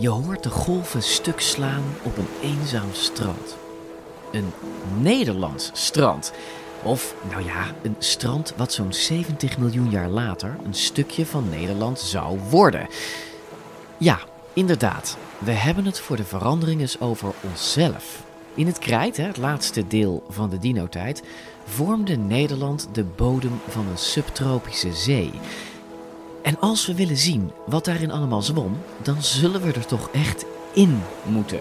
Je hoort de golven stuk slaan op een eenzaam strand. Een Nederlands strand. Of, nou ja, een strand wat zo'n 70 miljoen jaar later een stukje van Nederland zou worden. Ja, inderdaad. We hebben het voor de verandering eens over onszelf. In het krijt, het laatste deel van de dino-tijd, vormde Nederland de bodem van een subtropische zee. En als we willen zien wat daarin allemaal zwom, dan zullen we er toch echt in moeten.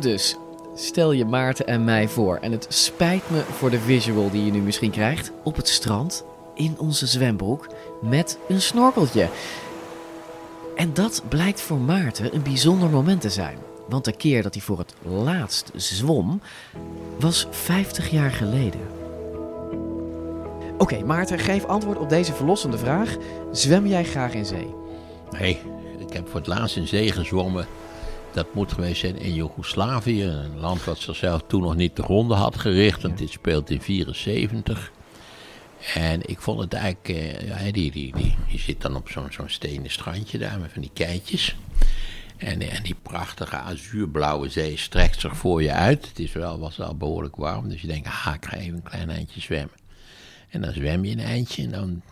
Dus stel je Maarten en mij voor, en het spijt me voor de visual die je nu misschien krijgt, op het strand, in onze zwembroek, met een snorkeltje. En dat blijkt voor Maarten een bijzonder moment te zijn. Want de keer dat hij voor het laatst zwom, was 50 jaar geleden. Oké, Maarten, geef antwoord op deze verlossende vraag. Zwem jij graag in zee? Nee, ik heb voor het laatst in zee gezwommen. Dat moet geweest zijn in Joegoslavië, een land wat zichzelf toen nog niet te gronden had gericht. Want dit speelt in 74. En ik vond het eigenlijk, eh, ja, die, die, die, je zit dan op zo'n zo'n stenen strandje daar met van die keitjes. En, en die prachtige azuurblauwe zee strekt zich voor je uit. Het is wel, was wel behoorlijk warm, dus je denkt, ah, ik ga even een klein eindje zwemmen. En dan zwem je een eindje en dan,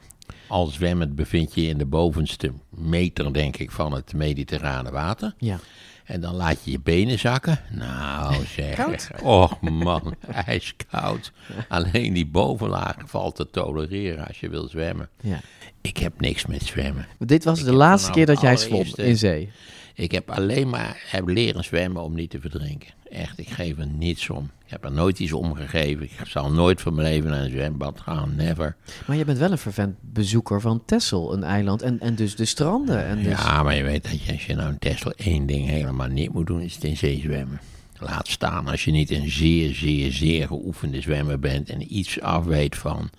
al zwemmend bevind je je in de bovenste meter, denk ik, van het mediterrane water. Ja. En dan laat je je benen zakken. Nou zeg. Koud? Och man, ijskoud. Alleen die bovenlaag valt te tolereren als je wil zwemmen. ja. Ik heb niks met zwemmen. Dit was Ik de laatste keer dat jij zwom allereerste- in zee. Ik heb alleen maar heb leren zwemmen om niet te verdrinken. Echt, ik geef er niets om. Ik heb er nooit iets om gegeven. Ik zal nooit van mijn leven naar een zwembad gaan. Never. Maar je bent wel een vervent bezoeker van Texel, een eiland. En, en dus de stranden. En dus... Ja, maar je weet dat je, als je nou in Tesla één ding helemaal niet moet doen, is het in zee zwemmen. Laat staan als je niet een zeer, zeer, zeer geoefende zwemmer bent en iets afweet van,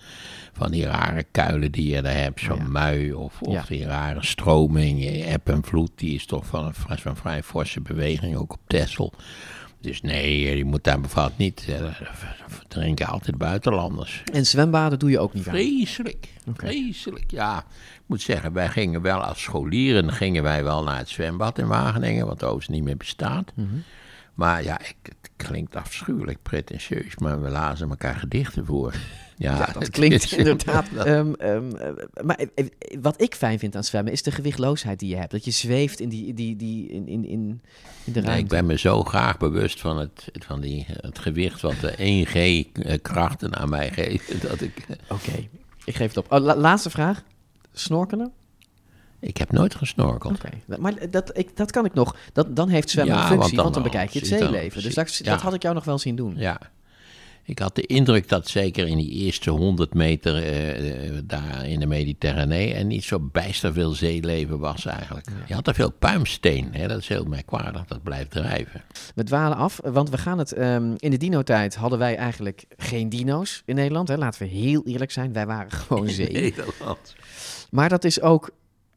van die rare kuilen die je daar hebt. Zo'n Ja. mui of, of Ja. die rare stroming, je eb en vloed, die is toch van een, van een vrij forse beweging, ook op Texel. Dus nee, je moet daar bevat niet. eh, Drinken altijd buitenlanders. En zwembaden doe je ook niet aan. Vreselijk, vreselijk. Ja, ik moet zeggen, wij gingen wel als scholieren, gingen wij wel naar het zwembad in Wageningen, wat overigens niet meer bestaat. Mhm. Maar ja, ik, het klinkt afschuwelijk pretentieus, maar we lazen elkaar gedichten voor. Ja, Ja, dat klinkt inderdaad. ehm, ehm, eh, maar eh, eh, wat ik fijn vind aan zwemmen is de gewichtloosheid die je hebt. Dat je zweeft in, die, die, die, in, in, in, de Nee, ruimte. ik ben me zo graag bewust van het, van die, het gewicht wat de 1G-krachten aan mij geven. Dat ik, Oké, ik geef het op. Oh, la- laatste vraag. Snorkelen? ik heb nooit gesnorkeld. Oké, maar dat, ik, dat kan ik nog. Dat, dan heeft zwemmen Ja, een functie, want want dan bekijk je het dan- zeeleven. Dus dat, ja. dat had ik jou nog wel zien doen. Ja. Ik had de indruk dat zeker in die eerste 100 meter eh, eh, daar in de Mediterranee er niet zo bijster veel zeeleven was eigenlijk. Je had er veel puimsteen, hè? dat is heel merkwaardig, dat blijft drijven. We dwalen af, want we gaan het... ehm, in de dino-tijd hadden wij eigenlijk geen dino's in Nederland. Hè. Laten we heel eerlijk zijn, wij waren gewoon zee. Nederland. Maar dat is ook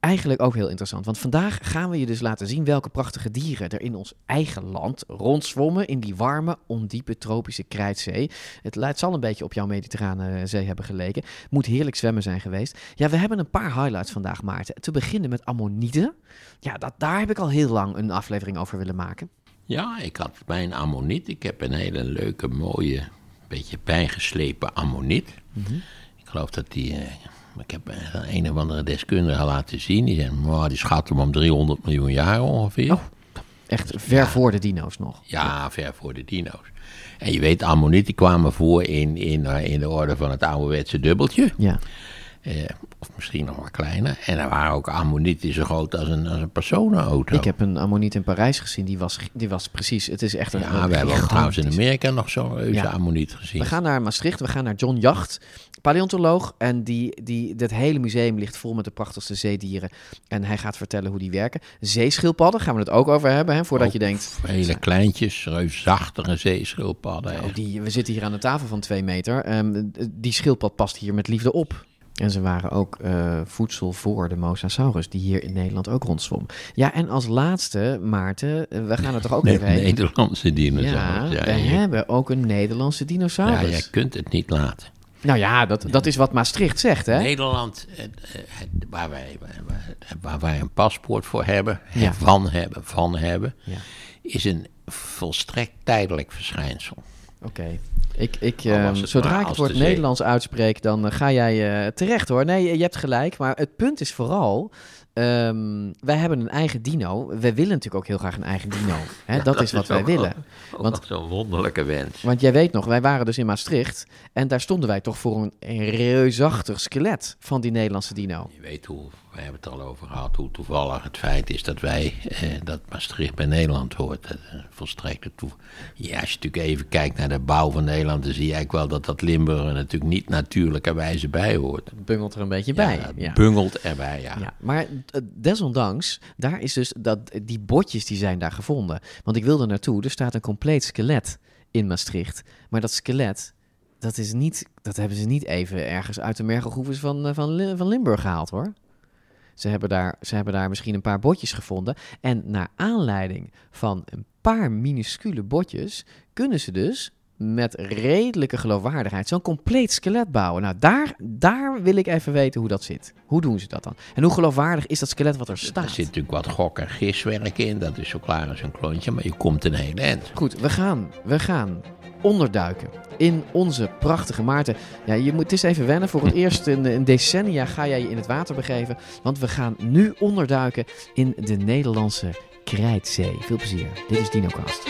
eigenlijk ook heel interessant. Want vandaag gaan we je dus laten zien welke prachtige dieren er in ons eigen land rondzwommen in die warme, ondiepe tropische krijtzee. Het, zal een beetje op jouw mediterrane zee hebben geleken. Moet heerlijk zwemmen zijn geweest. Ja, we hebben een paar highlights vandaag, Maarten. Te beginnen met ammonieten. Ja, dat, daar heb ik al heel lang een aflevering over willen maken. Ja, ik had mijn ammoniet. Ik heb een hele leuke, mooie, beetje bijgeslepen ammoniet. Ik geloof dat die... eh, ik heb een, een of andere deskundige laten zien. Die zei, "Mwah, die schat hem om 300 miljoen jaar ongeveer. Oh. Echt ver voor de dino's nog. Ja, ver voor de dino's. En je weet, ammonieten kwamen voor in, in, eh, in de orde van het ouderwetse dubbeltje. Ja. Eh, of misschien nog maar kleiner. En er waren ook ammonieten zo groot als een, als een personenauto. Ik heb een ammoniet in Parijs gezien, die was, die was precies, het is echt een ja, we hebben ook trouwens in. Amerika nog zo'n reuze Ja. ammoniet gezien. We gaan naar Maastricht, we gaan naar John Jacht, paleontoloog. En die, die, dit hele museum ligt vol met de prachtigste zeedieren. En hij gaat vertellen hoe die werken. Zeeschildpadden, gaan we het ook over hebben, hè, voordat Ook je denkt... Hele kleintjes, reusachtige zeeschildpadden. Nou, die, we zitten hier aan de tafel van twee meter. Ehm, die schildpad past hier met liefde op. En ze waren ook eh, voedsel voor de Mosasaurus, die hier in Nederland ook rondzwom. Ja, en als laatste, Maarten, eh, we gaan er toch ook even heen. Nederlandse Ja, dinosaurus. Ja, we je- hebben ook een Nederlandse ja, dinosaurus. jij kunt het niet laten. Nou ja, dat, dat is wat Maastricht zegt, hè? Nederland, eh, eh, waar, wij, waar, wij een paspoort voor hebben, Ja. van hebben, van hebben, Ja. is een volstrekt tijdelijk verschijnsel. Oké. Ik, ik, ehm, zodra ik het woord. Nederlands uitspreek, dan eh, ga jij terecht hoor. Nee, je hebt gelijk. Maar het punt is vooral, ehm, wij hebben een eigen dino. We willen natuurlijk ook heel graag een eigen dino. Hè? dat, is wat wij willen. Ook Want- nog zo'n wonderlijke wens. Want jij weet nog, wij waren dus in Maastricht. En daar stonden wij toch voor een, een reusachtig skelet van die Nederlandse dino. Je weet hoe, we hebben het al over gehad, hoe toevallig het feit is dat wij, eh, dat Maastricht bij Nederland hoort. Dat is een volstrekte toe. Ja, als je natuurlijk even kijkt naar de bouw van Nederland, dan zie je eigenlijk wel dat dat Limburg er natuurlijk niet natuurlijkerwijze bij hoort. Het bungelt er een beetje bij. Ja, bungelt erbij, ja. Ja, maar eh, desondanks, daar is dus dat, die botjes die zijn daar gevonden. Want ik wilde naartoe, er staat een compleet skelet in Maastricht. Maar dat skelet, dat, is niet, dat hebben ze niet even ergens uit de mergelgroeves van, eh, van, van Limburg gehaald hoor. Ze hebben, daar, ze hebben daar misschien een paar botjes gevonden. En naar aanleiding van een paar minuscule botjes kunnen ze dus met redelijke geloofwaardigheid zo'n compleet skelet bouwen. Nou, daar, daar wil ik even weten hoe dat zit. Hoe doen ze dat dan? En hoe geloofwaardig is dat skelet wat er Er staat? zit natuurlijk wat gok- en giswerk in, dat is zo klaar als een klontje, maar je komt een hele eind. Goed, we gaan, we gaan onderduiken in onze prachtige Maarten. Ja, je moet het is even wennen. Voor het eerst in, in decennia ga jij je in het water begeven. Want we gaan nu onderduiken in de Nederlandse Krijtzee. Veel plezier. Dit is DinoCast.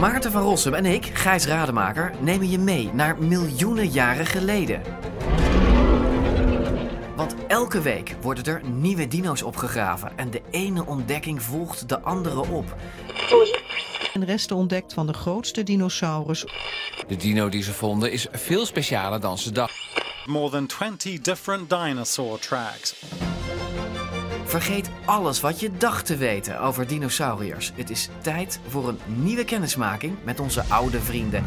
Maarten van Rossum en ik, Gijs Rademaker, nemen je mee naar miljoenen jaren geleden. Want elke week worden er nieuwe dino's opgegraven en de ene ontdekking volgt de andere op. en resten ontdekt van de grootste dinosaurus De dino die ze vonden is veel specialer dan ze dachten. More than 20 different dinosaur tracks. Vergeet alles wat je dacht te weten over dinosauriërs. Het is tijd voor een nieuwe kennismaking met onze oude vrienden.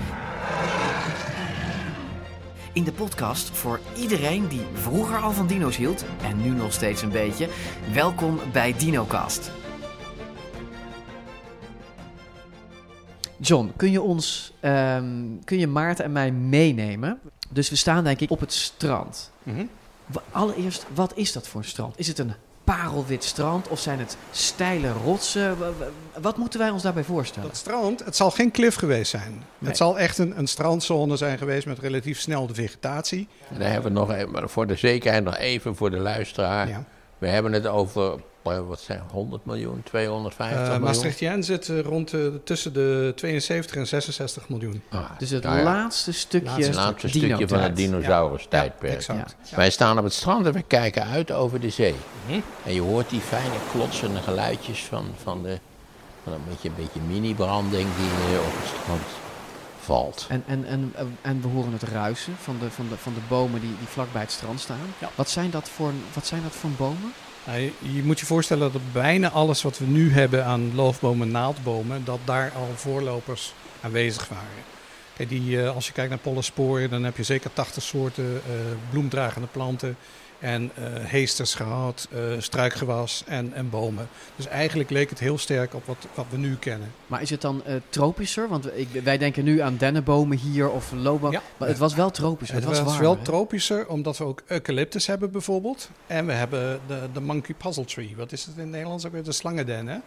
In de podcast voor iedereen die vroeger al van dino's hield en nu nog steeds een beetje. Welkom bij DinoCast. John, kun je ons, ehm, kun je Maarten en mij meenemen? Dus we staan denk ik op het strand. Wa- Allereerst, wat is dat voor een strand? Is het een parelwit strand of zijn het steile rotsen? Wa- wa- Wat moeten wij ons daarbij voorstellen? Dat strand, het zal geen klif geweest zijn. Nee. Het zal echt een, een strandzone zijn geweest met relatief snel de vegetatie. En daar hebben we nog even, voor de zekerheid nog even voor de luisteraar. Ja. We hebben het over, wat zijn 100 miljoen, 250 Eh miljoen? Maastrichtien zit eh, rond eh, tussen de 72 en 66 miljoen. Ah, Dus het nou ja, laatste stukje, Laatste het laatste stukje van het tijd. dinosaurus-tijdperk. Ja. Wij staan op het strand en we kijken uit over de zee. En je hoort die fijne klotsende geluidjes van, van, de, van een beetje, een beetje mini-branding die op het strand valt. En, en, en, en we horen het ruisen van de, van de, van de bomen die, die vlak bij het strand staan. Ja. Wat, zijn dat voor, wat zijn dat voor bomen? Je, je moet je voorstellen dat bijna alles wat we nu hebben aan loofbomen en naaldbomen, dat daar al voorlopers aanwezig waren. Kijk, die, eh, als je kijkt naar pollensporen, dan heb je zeker 80 soorten eh, bloemdragende planten en eh, heesters gehad, eh, struikgewas en, en bomen. Dus eigenlijk leek het heel sterk op wat, wat we nu kennen. Maar is het dan eh, tropischer? Want ik, wij denken nu aan dennenbomen hier of loopbomen. Ja. Maar het was wel tropischer. Het Het, was, was, wel tropischer, omdat we ook eucalyptus hebben bijvoorbeeld. En we hebben de, de monkey puzzle tree. Wat is het in het Nederlands ook weer? De slangenden, hè?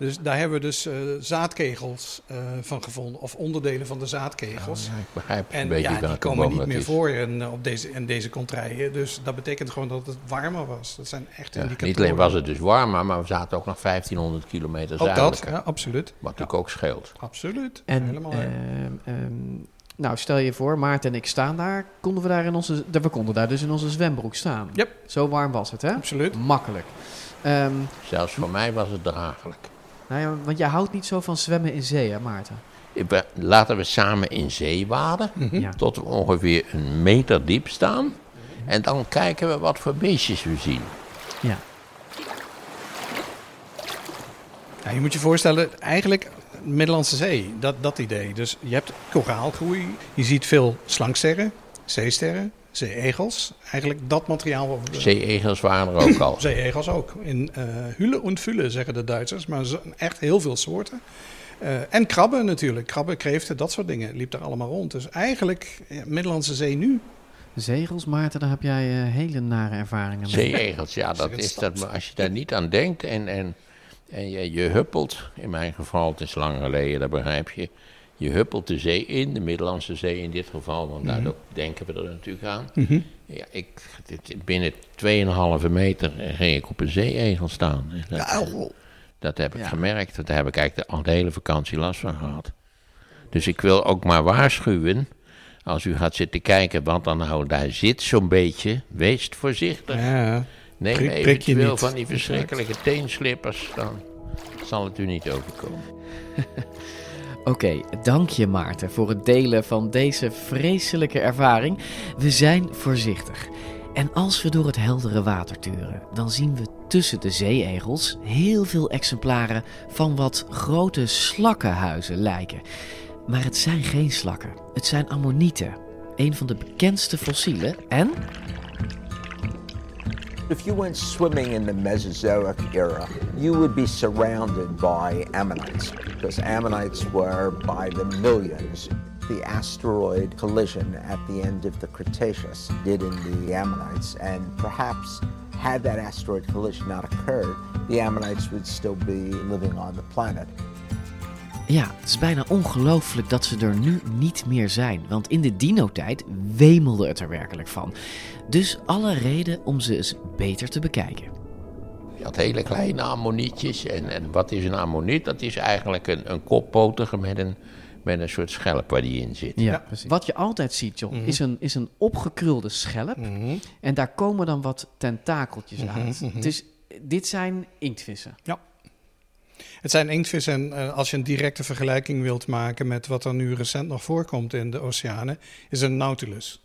Dus daar hebben we dus eh, zaadkegels eh, van gevonden. Of onderdelen van de zaadkegels. Ja, ik begrijp een En beetje ja, die komen niet meer is. voor in, op deze, in deze contraien. Dus dat betekent gewoon dat het warmer was. Dat zijn echt Ja, indicatoren. niet alleen was het dus warmer, maar we zaten ook nog 1500 kilometer Ook dat, zuidelijker. ja, absoluut. Wat natuurlijk ook scheelt. Absoluut. En Helemaal. ehm, ehm, Nou, stel je voor, Maarten en ik staan daar. Konden we daar in onze... We konden daar dus in onze zwembroek staan. Yep. Zo warm was het, hè? Absoluut. Makkelijk. Ehm, Zelfs voor mij was het draaglijk. Nou ja, want jij houdt niet zo van zwemmen in zee, hè, Maarten? Ik ben- laten we samen in zee waden, Ja. tot we ongeveer een meter diep staan. En dan kijken we wat voor beestjes we zien. Ja. Ja, je moet je voorstellen, eigenlijk Middellandse Zee, dat, dat idee. Dus je hebt koraalgroei, je ziet veel slangsterren, zeesterren, zeeegels. Eigenlijk dat materiaal. Zeeegels waren er ook al. Zeeegels ook. In eh hule en fule zeggen de Duitsers, maar echt heel veel soorten. Eh, en krabben natuurlijk, krabben, kreeften, dat soort dingen liep er allemaal rond. Dus eigenlijk, ja, Middellandse Zee nu. Zegels, Maarten, daar heb jij eh, hele nare ervaringen mee. Zeeegels, ja, dat is dat. Maar als je daar niet aan denkt en, en, en je, je huppelt, in mijn geval, het is lang geleden, dat begrijp je. Je huppelt de zee in, de Middellandse Zee in dit geval, want Mhm. daardoor denken we er natuurlijk aan. Mhm. Ja, ik, dit- binnen 2,5 meter ging ik op een zeeegel staan. Dat, dat heb ik Ja. gemerkt, daar heb ik eigenlijk de, al de hele vakantie last van gehad. Dus ik wil ook maar waarschuwen, als u gaat zitten kijken wat dan nou daar zit, zo'n beetje, wees voorzichtig. Ja, Neem prik- eventueel van die verschrikkelijke teenslippers, dan zal het u niet overkomen. Oké, dank je Maarten voor het delen van deze vreselijke ervaring. We zijn voorzichtig. En als we door het heldere water turen, dan zien we tussen de zeeegels heel veel exemplaren van wat grote slakkenhuizen lijken. Maar het zijn geen slakken, het zijn ammonieten. Een van de bekendste fossielen en If you went swimming in the Mesozoic era, you would be surrounded by ammonites because ammonites were by the millions. The asteroid collision at the end of the Cretaceous did in the ammonites, and perhaps had that asteroid collision not occurred, the ammonites would still be living on the planet. Ja, het is bijna ongelooflijk dat ze er nu niet meer zijn. Want in de dino-tijd wemelde het er werkelijk van. Dus alle reden om ze eens beter te bekijken. Je had hele kleine ammonietjes. En, en wat is een ammoniet? Dat is eigenlijk een, een koppotige met een, met een soort schelp waar die in zit. Ja, Wat je altijd ziet, John, Mhm. is, een, is een opgekrulde schelp. En daar komen dan wat tentakeltjes Mhm, uit. mhm. Dus dit zijn inktvissen. Ja. Het zijn inktvissen en eh, als je een directe vergelijking wilt maken met wat er nu recent nog voorkomt in de oceanen, is een nautilus.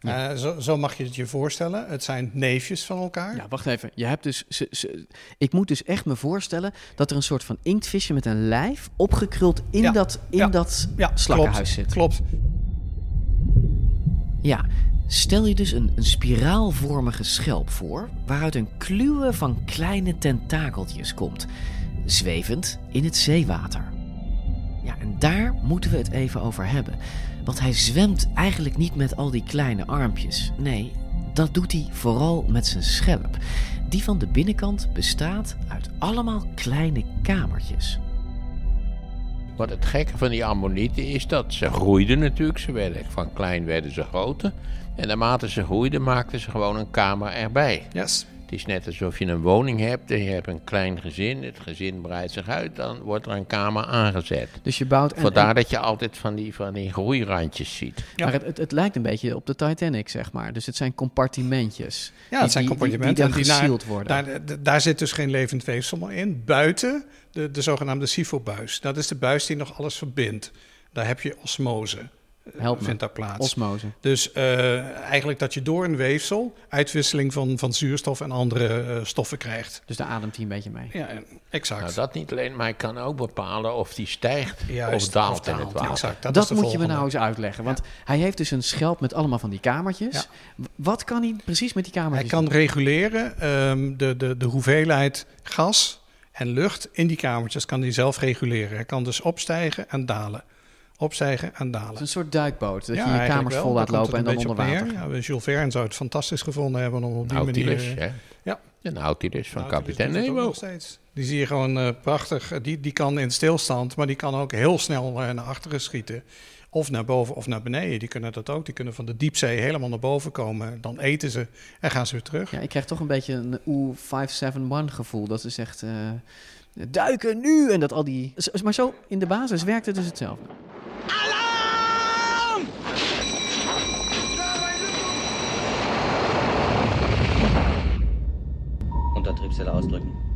Ja. Eh, zo, zo mag je het je voorstellen. Het zijn neefjes van elkaar. Ja, wacht even. Je hebt dus, ze, ze- ik moet dus echt me voorstellen dat er een soort van inktvisje met een lijf opgekruld in Ja, dat, in ja, dat ja, slakkenhuis klopt, zit. Klopt. Ja, stel je dus een, een spiraalvormige schelp voor, waaruit een kluwe van kleine tentakeltjes komt, zwevend in het zeewater. Ja, en daar moeten we het even over hebben. Want hij zwemt eigenlijk niet met al die kleine armpjes. Nee, dat doet hij vooral met zijn schelp. Die van de binnenkant bestaat uit allemaal kleine kamertjes. Wat het gekke van die ammonieten is dat ze groeiden natuurlijk. Ze werden van klein werden ze groter. En naarmate ze groeiden maakten ze gewoon een kamer erbij. Yes. Het is net alsof je een woning hebt en je hebt een klein gezin. Het gezin breidt zich uit, dan wordt er een kamer aangezet. Dus je bouwt... en- Vandaar en- dat je altijd van die, van die groeirandjes ziet. Maar het, het, het lijkt een beetje op de Titanic, zeg maar. Dus het zijn compartimentjes. Ja, die- het zijn die- die- compartimenten. Die, daar- gesield worden. Daar, daar, daar zit dus geen levend weefsel meer in. Buiten de, de zogenaamde SIFO-buis. Dat is de buis die nog alles verbindt. Daar heb je osmose. Help me. vindt daar plaats. Osmose. Dus eh, eigenlijk dat je door een weefsel uitwisseling van, van zuurstof en andere eh, stoffen krijgt. Dus daar ademt hij een beetje mee. Ja, exact. Nou, dat niet alleen, maar hij kan ook bepalen of die stijgt Juist, of daalt of in het water. exact. Dat, moet je me nou eens uitleggen. Want hij heeft dus een schelp met allemaal van die kamertjes. Wat kan hij precies met die Hij kamertjes kan doen? reguleren ehm, de, de, de hoeveelheid gas en lucht in die kamertjes kan hij zelf reguleren. Hij kan dus opstijgen en dalen. Opstijgen en dalen. Het is een soort duikboot. Dat je je eigenlijk kamers wel. vol laat lopen en dan een onder water. Ja, Jules Verne zou het fantastisch gevonden hebben om op die Nautilus, manier... hè? Ja. De Nautilus van Nautilus kapitein Nemo. nog steeds. Die zie je gewoon eh, prachtig. Die, die kan in stilstand, maar die kan ook heel snel eh, naar achteren schieten. Of naar boven of naar beneden. Die kunnen dat ook. Die kunnen van de diepzee helemaal naar boven komen. Dan eten ze en gaan ze weer terug. Ja, ik krijg toch een beetje een U571 gevoel. Dat is echt eh, duiken nu! En dat al die... Maar zo in de basis werkt het dus hetzelfde. Alarm! Untertriebselle uitdrukken.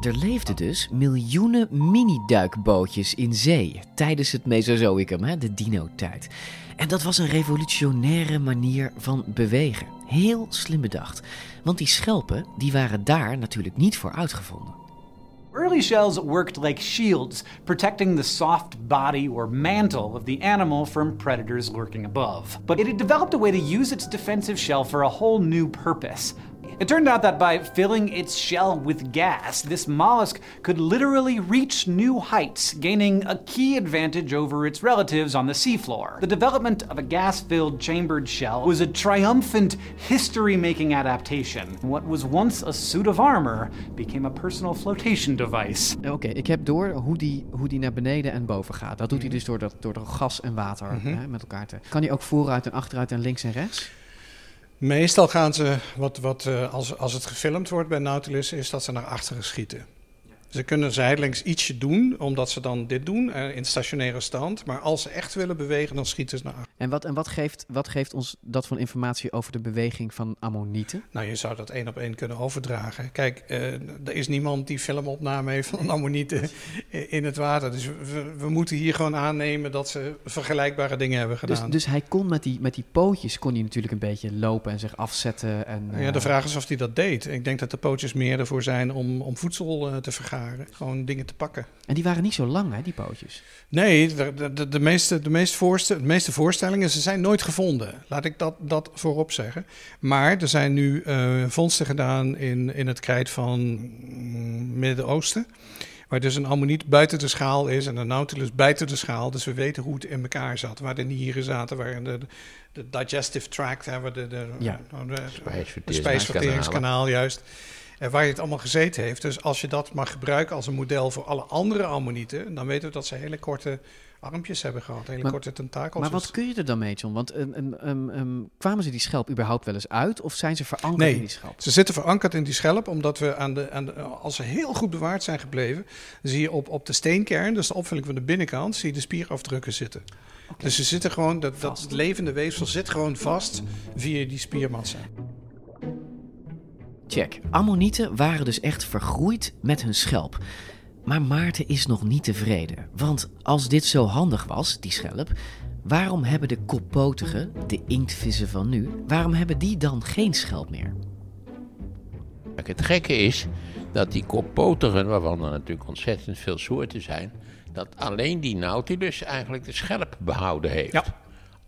Er leefden dus miljoenen mini-duikbootjes in zee tijdens het Mesozoïcum, hè, de dino-tijd. En dat was een revolutionaire manier van bewegen. Heel slim bedacht. Want die schelpen die waren daar natuurlijk niet voor uitgevonden. Early shells worked like shields, protecting the soft body or mantle of the animal from predators lurking above. But it had developed a way to use its defensive shell for a whole new purpose. It turned out that by filling its shell with gas, this mollusk could literally reach new heights, gaining a key advantage over its relatives on the seafloor. The development of a gas filled chambered shell was a triumphant, history making adaptation. What was once a suit of armor became a personal flotation device. Oké, ik heb door hoe die, hoe die naar beneden en boven gaat. Dat doet hij dus door, dat, door de gas en water Mhm. hè, met elkaar te. Kan hij ook vooruit en achteruit en links en rechts? Meestal gaan ze, wat, wat, eh, als, als het gefilmd wordt bij Nautilus, is dat ze naar achteren schieten. Ze kunnen zijdelings ietsje doen, omdat ze dan dit doen eh, in stationaire stand. Maar als ze echt willen bewegen, dan schieten ze naar achteren. En wat, en wat, geeft, wat geeft ons dat van informatie over de beweging van ammonieten? Nou, je zou dat één op één kunnen overdragen. Kijk, eh, er is niemand die filmopname heeft van ammonieten in het water. Dus we, we moeten hier gewoon aannemen dat ze vergelijkbare dingen hebben Dus, gedaan. dus hij kon met die, met die pootjes kon hij natuurlijk een beetje lopen en zich afzetten. En, Ja, de eh, vraag is of hij dat deed. Ik denk dat de pootjes meer ervoor zijn om, om voedsel te vergaren. Gewoon dingen te pakken. En die waren niet zo lang, hè, die pootjes? Nee, de, de, de, meeste, de, meeste voorste- de meeste voorstellingen ze zijn nooit gevonden. Laat ik dat, dat voorop zeggen. Maar er zijn nu eh, vondsten gedaan in, in het krijt van mm, Midden-Oosten. Waar dus een ammoniet buiten de schaal is en een nautilus buiten de schaal. Dus we weten hoe het in elkaar zat. Waar de nieren zaten, waar de, de digestive tract, hè, waar de, de, Ja. de, de Spijsverteringskanaal. spijsverteringskanaal juist. En waar je het allemaal gezeten heeft. Dus als je dat mag gebruiken als een model voor alle andere ammonieten, dan weten we dat ze hele korte armpjes hebben gehad, hele Maar- korte tentakels. Maar wat kun je er dan mee, John? Want ehm, kwamen ze die schelp überhaupt wel eens uit? Of zijn ze verankerd in die schelp? ze zitten verankerd in die schelp, omdat we aan de, aan de, als ze heel goed bewaard zijn gebleven, zie je op, op de steenkern, dus de opvulling van de binnenkant, zie je de spierafdrukken zitten. Dus ze zitten gewoon, dat, dat levende weefsel zit gewoon vast via die spiermassa. Check. Ammonieten waren dus echt vergroeid met hun schelp. Maar Maarten is nog niet tevreden. Want als dit zo handig was, die schelp, waarom hebben de koppotigen, de inktvissen van nu, waarom hebben die dan geen schelp meer? Kijk, het gekke is dat die koppotigen, waarvan er natuurlijk ontzettend veel soorten zijn, dat alleen die Nautilus eigenlijk de schelp behouden heeft.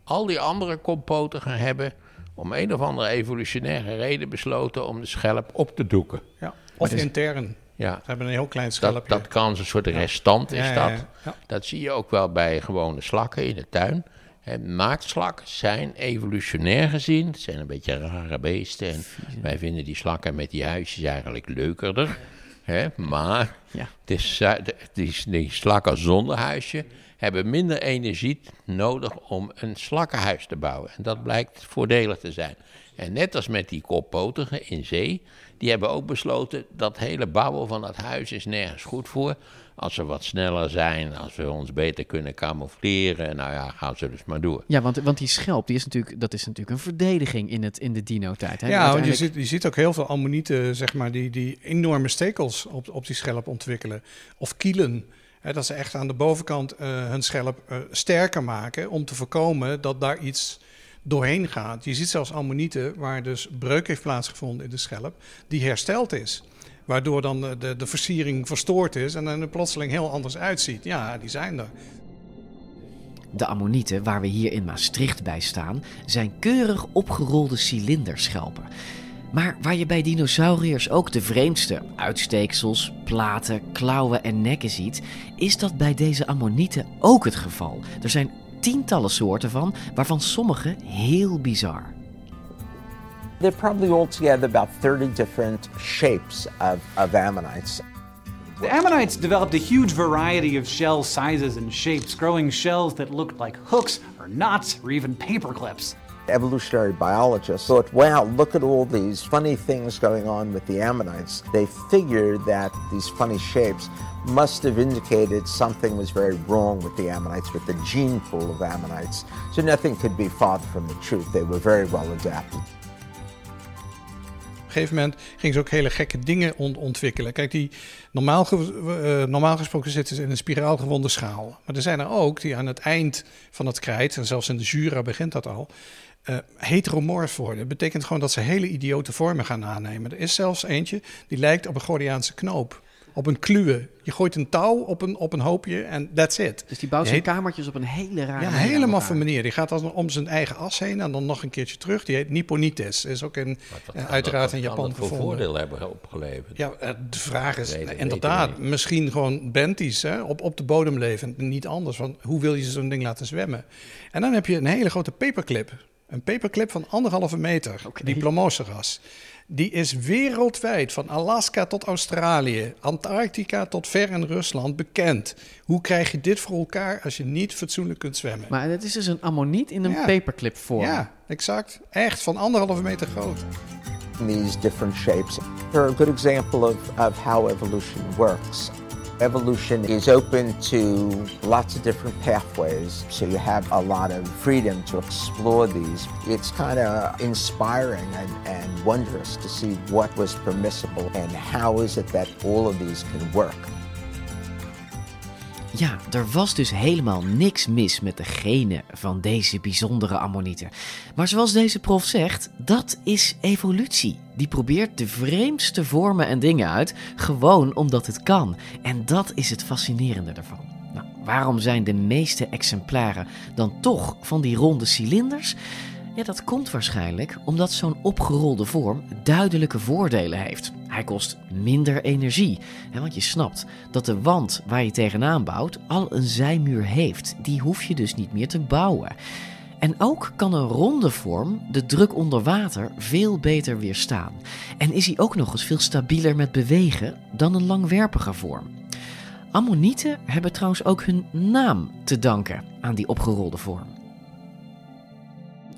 Al die andere koppotigen hebben om een of andere evolutionaire reden besloten om de schelp op te doeken. Ja. Of intern. Ja. Ze hebben een heel klein Dat, schelpje. dat kan een soort restant is Ja, ja, dat. Dat zie je ook wel bij gewone slakken in de tuin. Hè, Naaktslakken zijn evolutionair gezien, het zijn een beetje rare beesten. En wij vinden die slakken met die huisjes eigenlijk leukerder. Hè, maar Ja. het is, eh, die, die slakken zonder huisje hebben minder energie nodig om een slakkenhuis te bouwen. En dat blijkt voordelig te zijn. En net als met die koppotigen in zee, die hebben ook besloten dat hele bouwen van dat huis is nergens goed voor. Als we wat sneller zijn, als we ons beter kunnen camoufleren, nou ja, gaan ze dus maar door. Ja, want, want die schelp, die is natuurlijk, dat is natuurlijk een verdediging in, het, in de dino-tijd. hè? Ja, want je ziet, je ziet ook heel veel ammonieten, zeg maar, die, die enorme stekels op, op die schelp ontwikkelen. Of kielen. Dat ze echt aan de bovenkant eh, hun schelp eh, sterker maken om te voorkomen dat daar iets doorheen gaat. Je ziet zelfs ammonieten waar dus breuk heeft plaatsgevonden in de schelp, die hersteld is. Waardoor dan de, de, de versiering verstoord is en er plotseling heel anders uitziet. Ja, die zijn er. De ammonieten waar we hier in Maastricht bij staan, zijn keurig opgerolde cilinderschelpen. Maar waar je bij dinosauriërs ook de vreemdste uitsteeksels, platen, klauwen en nekken ziet, is dat bij deze ammonieten ook het geval. Er zijn tientallen soorten van, waarvan sommige heel bizar. There are probably altogether about 30 different shapes of, of ammonites. The ammonites developed a huge variety of shell sizes and shapes, growing shells that looked like hooks or knots or even paper clips. Evolutionary biologists thought, wow, look at all these funny things going on with the ammonites. They figured that these funny shapes must have indicated something was very wrong with the ammonites, with the gene pool of ammonites. So nothing could be farther from the truth. They were very well adapted. gegeven moment gingen ze ook hele gekke dingen ont ontwikkelen. Kijk, die, normaal, ge uh, normaal gesproken zitten ze in een spiraalgewonde schaal. Maar er zijn er ook die aan het eind van het krijt, en zelfs in de Jura begint dat al, uh, heteromorf worden. Dat betekent gewoon dat ze hele idiote vormen gaan aannemen. Er is zelfs eentje die lijkt op een Gordiaanse knoop. Op een kluwe. Je gooit een touw op een, op een hoopje en that's it. Dus die bouwt zijn kamertjes op een hele rare Ja, manier. hele maffe manier. Die gaat dan om zijn eigen as heen en dan nog een keertje terug. Die heet Nipponites. Is ook in, uh, uiteraard in Japan gevonden. voordeel hebben opgeleverd? Ja, uh, de vraag is inderdaad, misschien gewoon benties hè, op, op de bodem leven. Niet anders, want hoe wil je zo'n ding laten zwemmen? En dan heb je een hele grote paperclip. Een paperclip van anderhalve meter, die Plomoseras. Die is wereldwijd, van Alaska tot Australië, Antarctica tot ver in Rusland, bekend. Hoe krijg je dit voor elkaar als je niet fatsoenlijk kunt zwemmen? Maar het is dus een ammoniet in een Ja. paperclip vorm. Ja, exact. Echt, van anderhalve meter groot. These different shapes are a good example of, of how evolution works. Evolution is open to lots of different pathways, so you have a lot of freedom to explore these. It's kind of inspiring and, and wondrous to see what was permissible and how is it that all of these can work. Ja, er was dus helemaal niks mis met de genen van deze bijzondere ammonieten. Maar zoals deze prof zegt, dat is evolutie. Die probeert de vreemdste vormen en dingen uit, gewoon omdat het kan. En dat is het fascinerende ervan. Nou, waarom zijn de meeste exemplaren dan toch van die ronde cilinders? Ja, dat komt waarschijnlijk omdat zo'n opgerolde vorm duidelijke voordelen heeft. Hij kost minder energie, hè, want je snapt dat de wand waar je tegenaan bouwt al een zijmuur heeft. Die hoef je dus niet meer te bouwen. En ook kan een ronde vorm de druk onder water veel beter weerstaan. En is hij ook nog eens veel stabieler met bewegen dan een langwerpige vorm. Ammonieten hebben trouwens ook hun naam te danken aan die opgerolde vorm.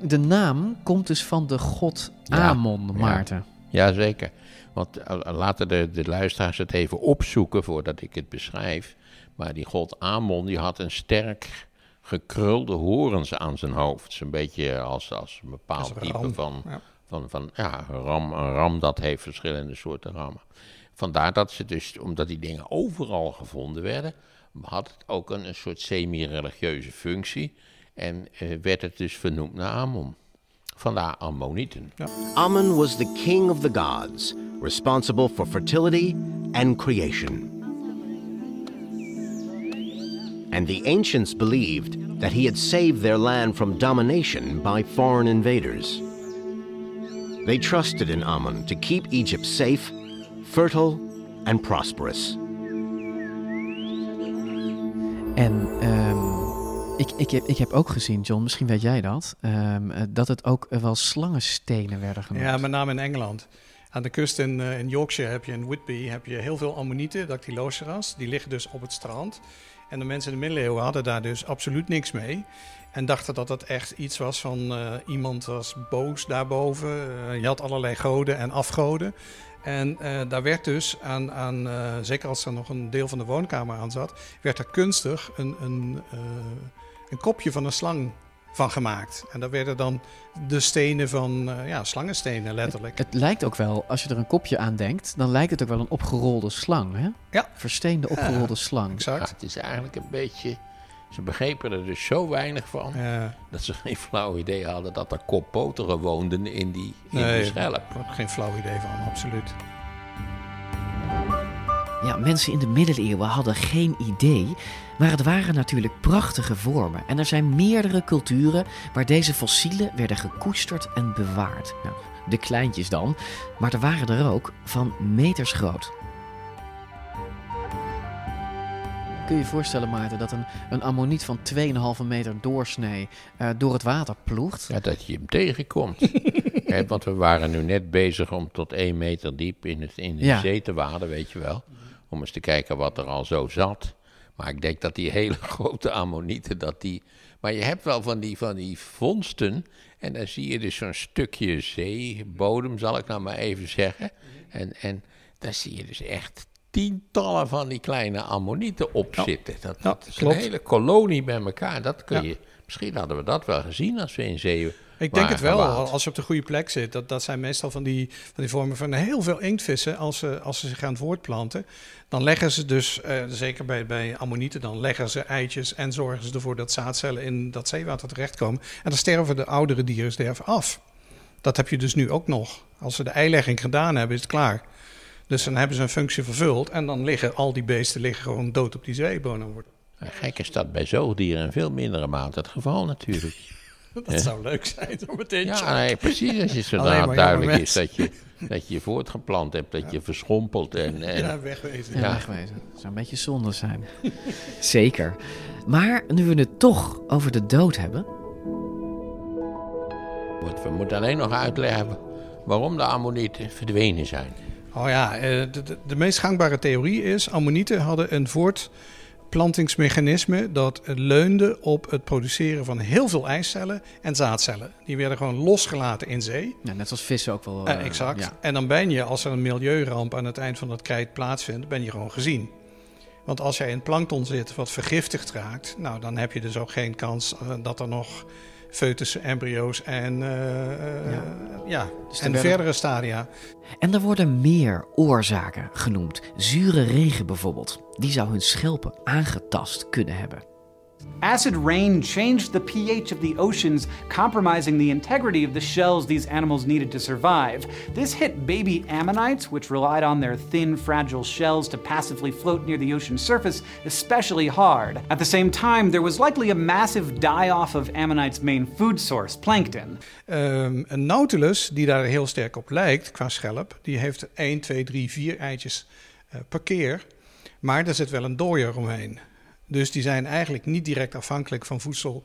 De naam komt dus van de god Ja, Amon, Maarten. Ja, zeker. Want eh, laten de, de luisteraars het even opzoeken voordat ik het beschrijf. Maar die god Amon die had een sterk gekrulde horens aan zijn hoofd. Zo'n beetje als, als een bepaald Als een type ram, van, ja. van, van ja, een ram. Een ram dat heeft verschillende soorten rammen. Vandaar dat ze dus, omdat die dingen overal gevonden werden, had het ook een, een soort semi-religieuze functie. En eh, werd het dus vernoemd naar Amon. Vandaar Ammonieten. Amun was the king of the gods, responsible for fertility and creation. And the ancients believed that he had saved their land from domination by foreign invaders. They trusted in Amun to keep Egypt safe, fertile, and prosperous. Ik, heb, ik heb ook gezien, John, misschien weet jij dat, ehm, eh, dat het ook eh, wel slangenstenen werden genoemd. Ja, met name in Engeland. Aan de kust in, eh, in Yorkshire heb je in Whitby heb je heel veel ammonieten, dactyloceras. Die liggen dus op het strand. En de mensen in de middeleeuwen hadden daar dus absoluut niks mee. En dachten dat dat echt iets was van iemand was boos daarboven. Je had allerlei goden en afgoden. En daar werd dus aan, aan zeker als er nog een deel van de woonkamer aan zat, werd er kunstig een, een, een kopje van een slang van gemaakt. En daar werden dan de stenen van, eh, ja, slangenstenen letterlijk. Het lijkt ook wel, als je er een kopje aan denkt, dan lijkt het ook wel een opgerolde slang, hè? Ja. Versteende opgerolde slang. Ja, het is eigenlijk een beetje. Ze begrepen er dus zo weinig van. dat ze geen flauw idee hadden dat er koppoteren woonden in die, in Nee, die schelp. Geen flauw idee van, absoluut. Ja, mensen in de middeleeuwen hadden geen idee, maar het waren natuurlijk prachtige vormen. En er zijn meerdere culturen waar deze fossielen werden gekoesterd en bewaard. Nou, de kleintjes dan, maar er waren er ook van meters groot. Kun je je voorstellen, Maarten, dat een, een ammoniet van 2,5 meter doorsnee eh, door het water ploegt? Ja, dat je hem tegenkomt. Want we waren nu net bezig om tot één meter diep in, het, in de Ja. zee te waden, weet je wel. Om eens te kijken wat er al zo zat. Maar ik denk dat die hele grote ammonieten, dat die... Maar je hebt wel van die, van die vondsten. En dan zie je dus zo'n stukje zeebodem, zal ik nou maar even zeggen. En, en daar zie je dus echt tientallen van die kleine ammonieten op zitten. Dat, Ja, dat is klopt. een hele kolonie bij elkaar. Dat kun je, misschien hadden we dat wel gezien als we in zee Ik denk het wel, gewaad. als je op de goede plek zit. Dat, dat zijn meestal van die, van die vormen van heel veel inktvissen. Als ze, als ze zich gaan voortplanten, dan leggen ze dus, eh, zeker bij, bij ammonieten, dan leggen ze eitjes en zorgen ze ervoor dat zaadcellen in dat zeewater terechtkomen. En dan sterven de oudere dieren sterven af. Dat heb je dus nu ook nog. Als ze de eilegging gedaan hebben, is het klaar. Dus dan hebben ze een functie vervuld en dan liggen al die beesten liggen gewoon dood op die zeebodem. Gek is dat bij zoogdieren in veel mindere mate het geval natuurlijk. Dat zou leuk zijn, zo meteen. Ja, nee, precies. Als je zodra maar duidelijk is dat je, dat je je voortgeplant hebt, dat je verschrompelt. En, en, Ja, wegwezen. Ja, wegwezen. Dat zou een beetje zonde zijn. Zeker. Maar nu we het toch over de dood hebben. We moeten alleen nog uitleggen waarom de ammonieten verdwenen zijn. Oh ja, eh, de, de, de meest gangbare theorie is... ammonieten hadden een voortplantingsmechanisme... dat leunde op het produceren van heel veel eicellen en zaadcellen. Die werden gewoon losgelaten in zee. Ja, net als vissen ook wel. Eh, eh, exact. ja. En dan ben je, als er een milieuramp aan het eind van het krijt plaatsvindt... ben je gewoon gezien. Want als jij in plankton zit wat vergiftigd raakt... nou, dan heb je dus ook geen kans dat er nog foetussen, embryo's en, eh, eh, ja. Dus er en werden- verdere stadia... En er worden meer oorzaken genoemd. Zure regen bijvoorbeeld. Die zou hun schelpen aangetast kunnen hebben. Acid rain changed the pH of the oceans, compromising the integrity of the shells these animals needed to survive. This hit baby ammonites, which relied on their thin, fragile shells to passively float near the ocean surface, especially hard. At the same time, there was likely a massive die off of ammonites' main food source, plankton. Ehm, een nautilus, die daar heel sterk op lijkt qua schelp, die heeft 1, 2, 3, 4 eitjes eh, per keer. Maar daar zit wel een dooier omheen. Dus die zijn eigenlijk niet direct afhankelijk van voedsel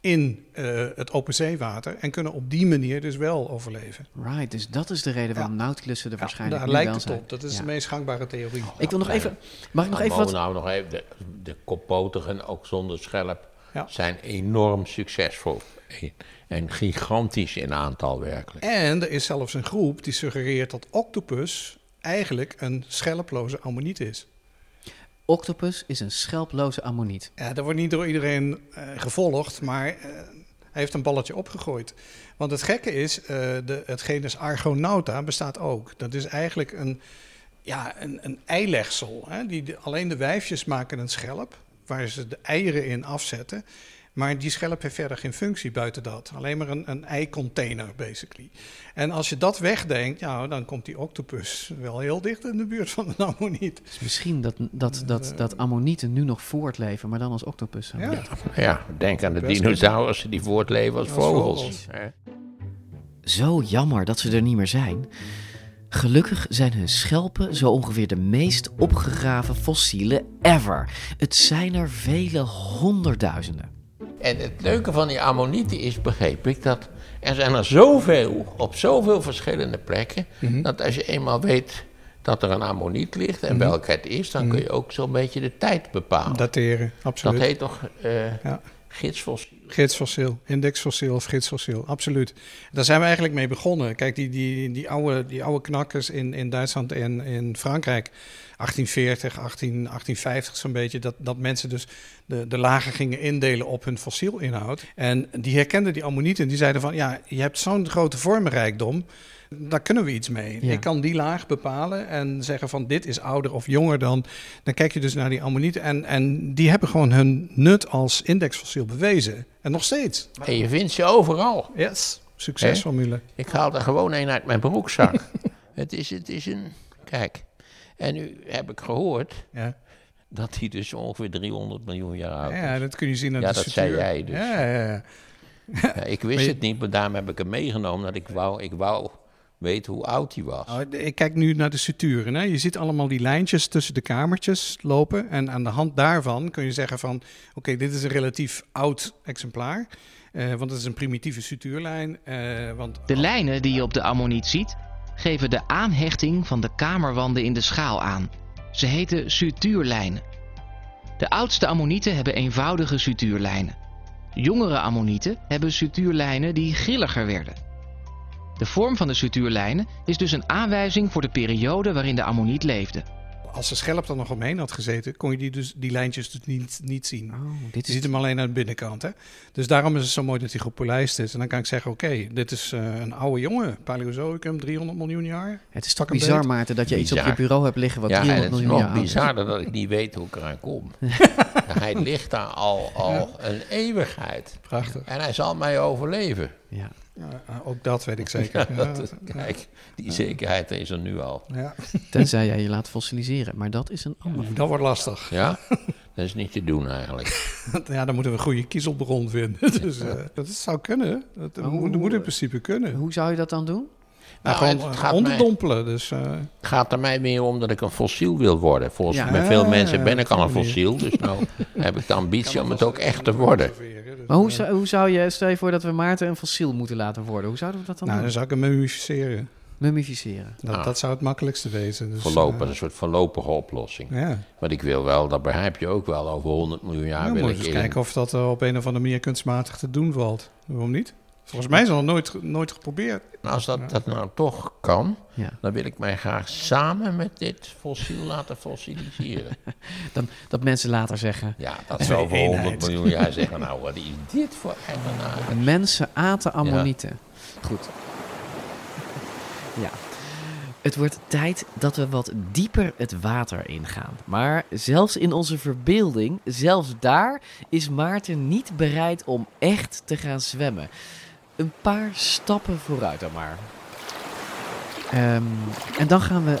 in eh, het open zeewater. En kunnen op die manier dus wel overleven. Right, dus dat is de reden waarom nautilussen er waarschijnlijk daar nu lijkt wel het zijn. op. Dat is Ja. de meest gangbare theorie. Ik wil nog even... Mag ik nog Nou, even wat... Nou, nog even, de, de koppotigen, ook zonder schelp, Ja. zijn enorm succesvol. En gigantisch in aantal werkelijk. En er is zelfs een groep die suggereert dat octopus eigenlijk een schelploze ammoniet is. Octopus is een schelploze ammoniet. Ja, dat wordt niet door iedereen eh, gevolgd, maar eh, hij heeft een balletje opgegooid. Want het gekke is, eh, de, het genus Argonauta bestaat ook. Dat is eigenlijk een, ja, een, een eilegsel. Hè? Die, alleen de wijfjes maken een schelp, waar ze de eieren in afzetten. Maar die schelp heeft verder geen functie buiten dat. Alleen maar een, een eicontainer, basically. En als je dat wegdenkt, ja, dan komt die octopus wel heel dicht in de buurt van een ammoniet. Dus misschien dat, dat, dat, dat ammonieten nu nog voortleven, maar dan als octopussen. Ja. Ja, denk aan de dinosaurussen die voortleven als Als vogels. vogels. hè. Zo jammer dat ze er niet meer zijn. Gelukkig zijn hun schelpen zo ongeveer de meest opgegraven fossielen ever. Het zijn er vele honderdduizenden. En het leuke van die ammonieten is, begreep ik, dat er zijn er zoveel, op zoveel verschillende plekken, Mhm. dat als je eenmaal weet dat er een ammoniet ligt en Mhm. welke het is, dan kun je ook zo'n beetje de tijd bepalen. Dateren, absoluut. Dat heet toch eh Ja. gidsfossiel? Gidsfossiel, indexfossiel of gidsfossiel, absoluut. Daar zijn we eigenlijk mee begonnen. Kijk, die, die, die, oude, die oude knakkers in, in Duitsland en in Frankrijk, 1840, 18, 1850 zo'n beetje, dat, dat mensen dus de, de lagen gingen indelen op hun fossielinhoud. En die herkenden die ammonieten, die zeiden van, ja, je hebt zo'n grote vormenrijkdom, daar kunnen we iets mee. Ja. Ik kan die laag bepalen en zeggen van dit is ouder of jonger dan. Dan kijk je dus naar die ammonieten en, en die hebben gewoon hun nut als indexfossiel bewezen. En nog steeds. En je vindt ze overal. Yes, succesformule. Ik haal er gewoon een uit mijn broekzak. het, is, het is een... Kijk, en nu heb ik gehoord Ja. dat hij dus ongeveer 300 miljoen jaar oud is. Ja, dat kun je zien aan Ja, de dat structuur. zei jij dus. Ja, ja, ja. Ja, ik wist je- het niet, maar daarom heb ik hem meegenomen. Dat ik wou, ik wou weten hoe oud hij was. Oh, ik kijk nu naar de suturen. Hè. Je ziet allemaal die lijntjes tussen de kamertjes lopen. En aan de hand daarvan kun je zeggen van... oké, dit is een relatief oud exemplaar. eh, want het is een primitieve sutuurlijn. eh, want De lijnen die je op de ammoniet ziet, geven de aanhechting van de kamerwanden in de schaal aan. Ze heten sutuurlijnen. De oudste ammonieten hebben eenvoudige sutuurlijnen. Jongere ammonieten hebben sutuurlijnen die grilliger werden. De vorm van de sutuurlijnen is dus een aanwijzing voor de periode waarin de ammoniet leefde. als de schelp er nog omheen had gezeten, kon je die, dus, die lijntjes dus niet, niet zien. Oh, dit je ziet hem alleen aan de binnenkant. Hè? Dus daarom is het zo mooi dat hij gepolijst is. En dan kan ik zeggen, oké, dit is uh, een oude jongen. Paleozoïcum, 300 miljoen jaar. Het is toch bizar, beet. Maarten, dat je iets op je bureau hebt liggen wat ja, 300 miljoen jaar is. Het is nog bizarder dat ik niet weet hoe ik eraan kom. hij ligt daar al, al een eeuwigheid. Prachtig. En hij zal mij overleven. Ja. Ja, ook dat weet ik zeker. Ja, dat, kijk, die zekerheid is er nu al. Ja. Tenzij jij je laat fossiliseren, maar dat is een ander. dat wordt lastig. Ja, dat is niet te doen eigenlijk. ja, dan moeten we een goede kiezelbron vinden. Dus, uh, dat zou kunnen. Dat oh, moet, moet, in principe kunnen. Hoe zou je dat dan doen? Nou, nou gewoon het gaat onderdompelen. Mij, dus, uh... Het gaat er mij meer om dat ik een fossiel wil worden. Volgens ja. bij veel mensen ben ik al een fossiel. Dus nou heb ik de ambitie om het ook echt te worden. Maar hoe zou, hoe zou je, stel je voor dat we Maarten een fossiel moeten laten worden. Hoe zouden we dat dan nou, doen? dan zou ik hem mummificeren. Mummificeren. Dat, ah. dat zou het makkelijkste wezen. Dus, Voorlopig, uh, een soort voorlopige oplossing. Ja. Want ik wil wel, dat begrijp je ook wel, over 100 miljoen jaar ja, wil moet ik eens in... kijken of dat op een of andere manier kunstmatig te doen valt. Waarom niet? Volgens mij is dat nooit, nooit geprobeerd. Nou, als dat, dat nou toch kan, ja. dan wil ik mij graag samen met dit fossiel laten fossiliseren. dan, dat mensen later zeggen... Ja, dat ze over 100 miljoen jaar zeggen, nou wat is dit voor eigenaar? Mensen aten ammonieten. Ja. Goed. Ja. Het wordt tijd dat we wat dieper het water ingaan. Maar zelfs in onze verbeelding, zelfs daar, is Maarten niet bereid om echt te gaan zwemmen. Een paar stappen vooruit dan maar. Um, en dan gaan we.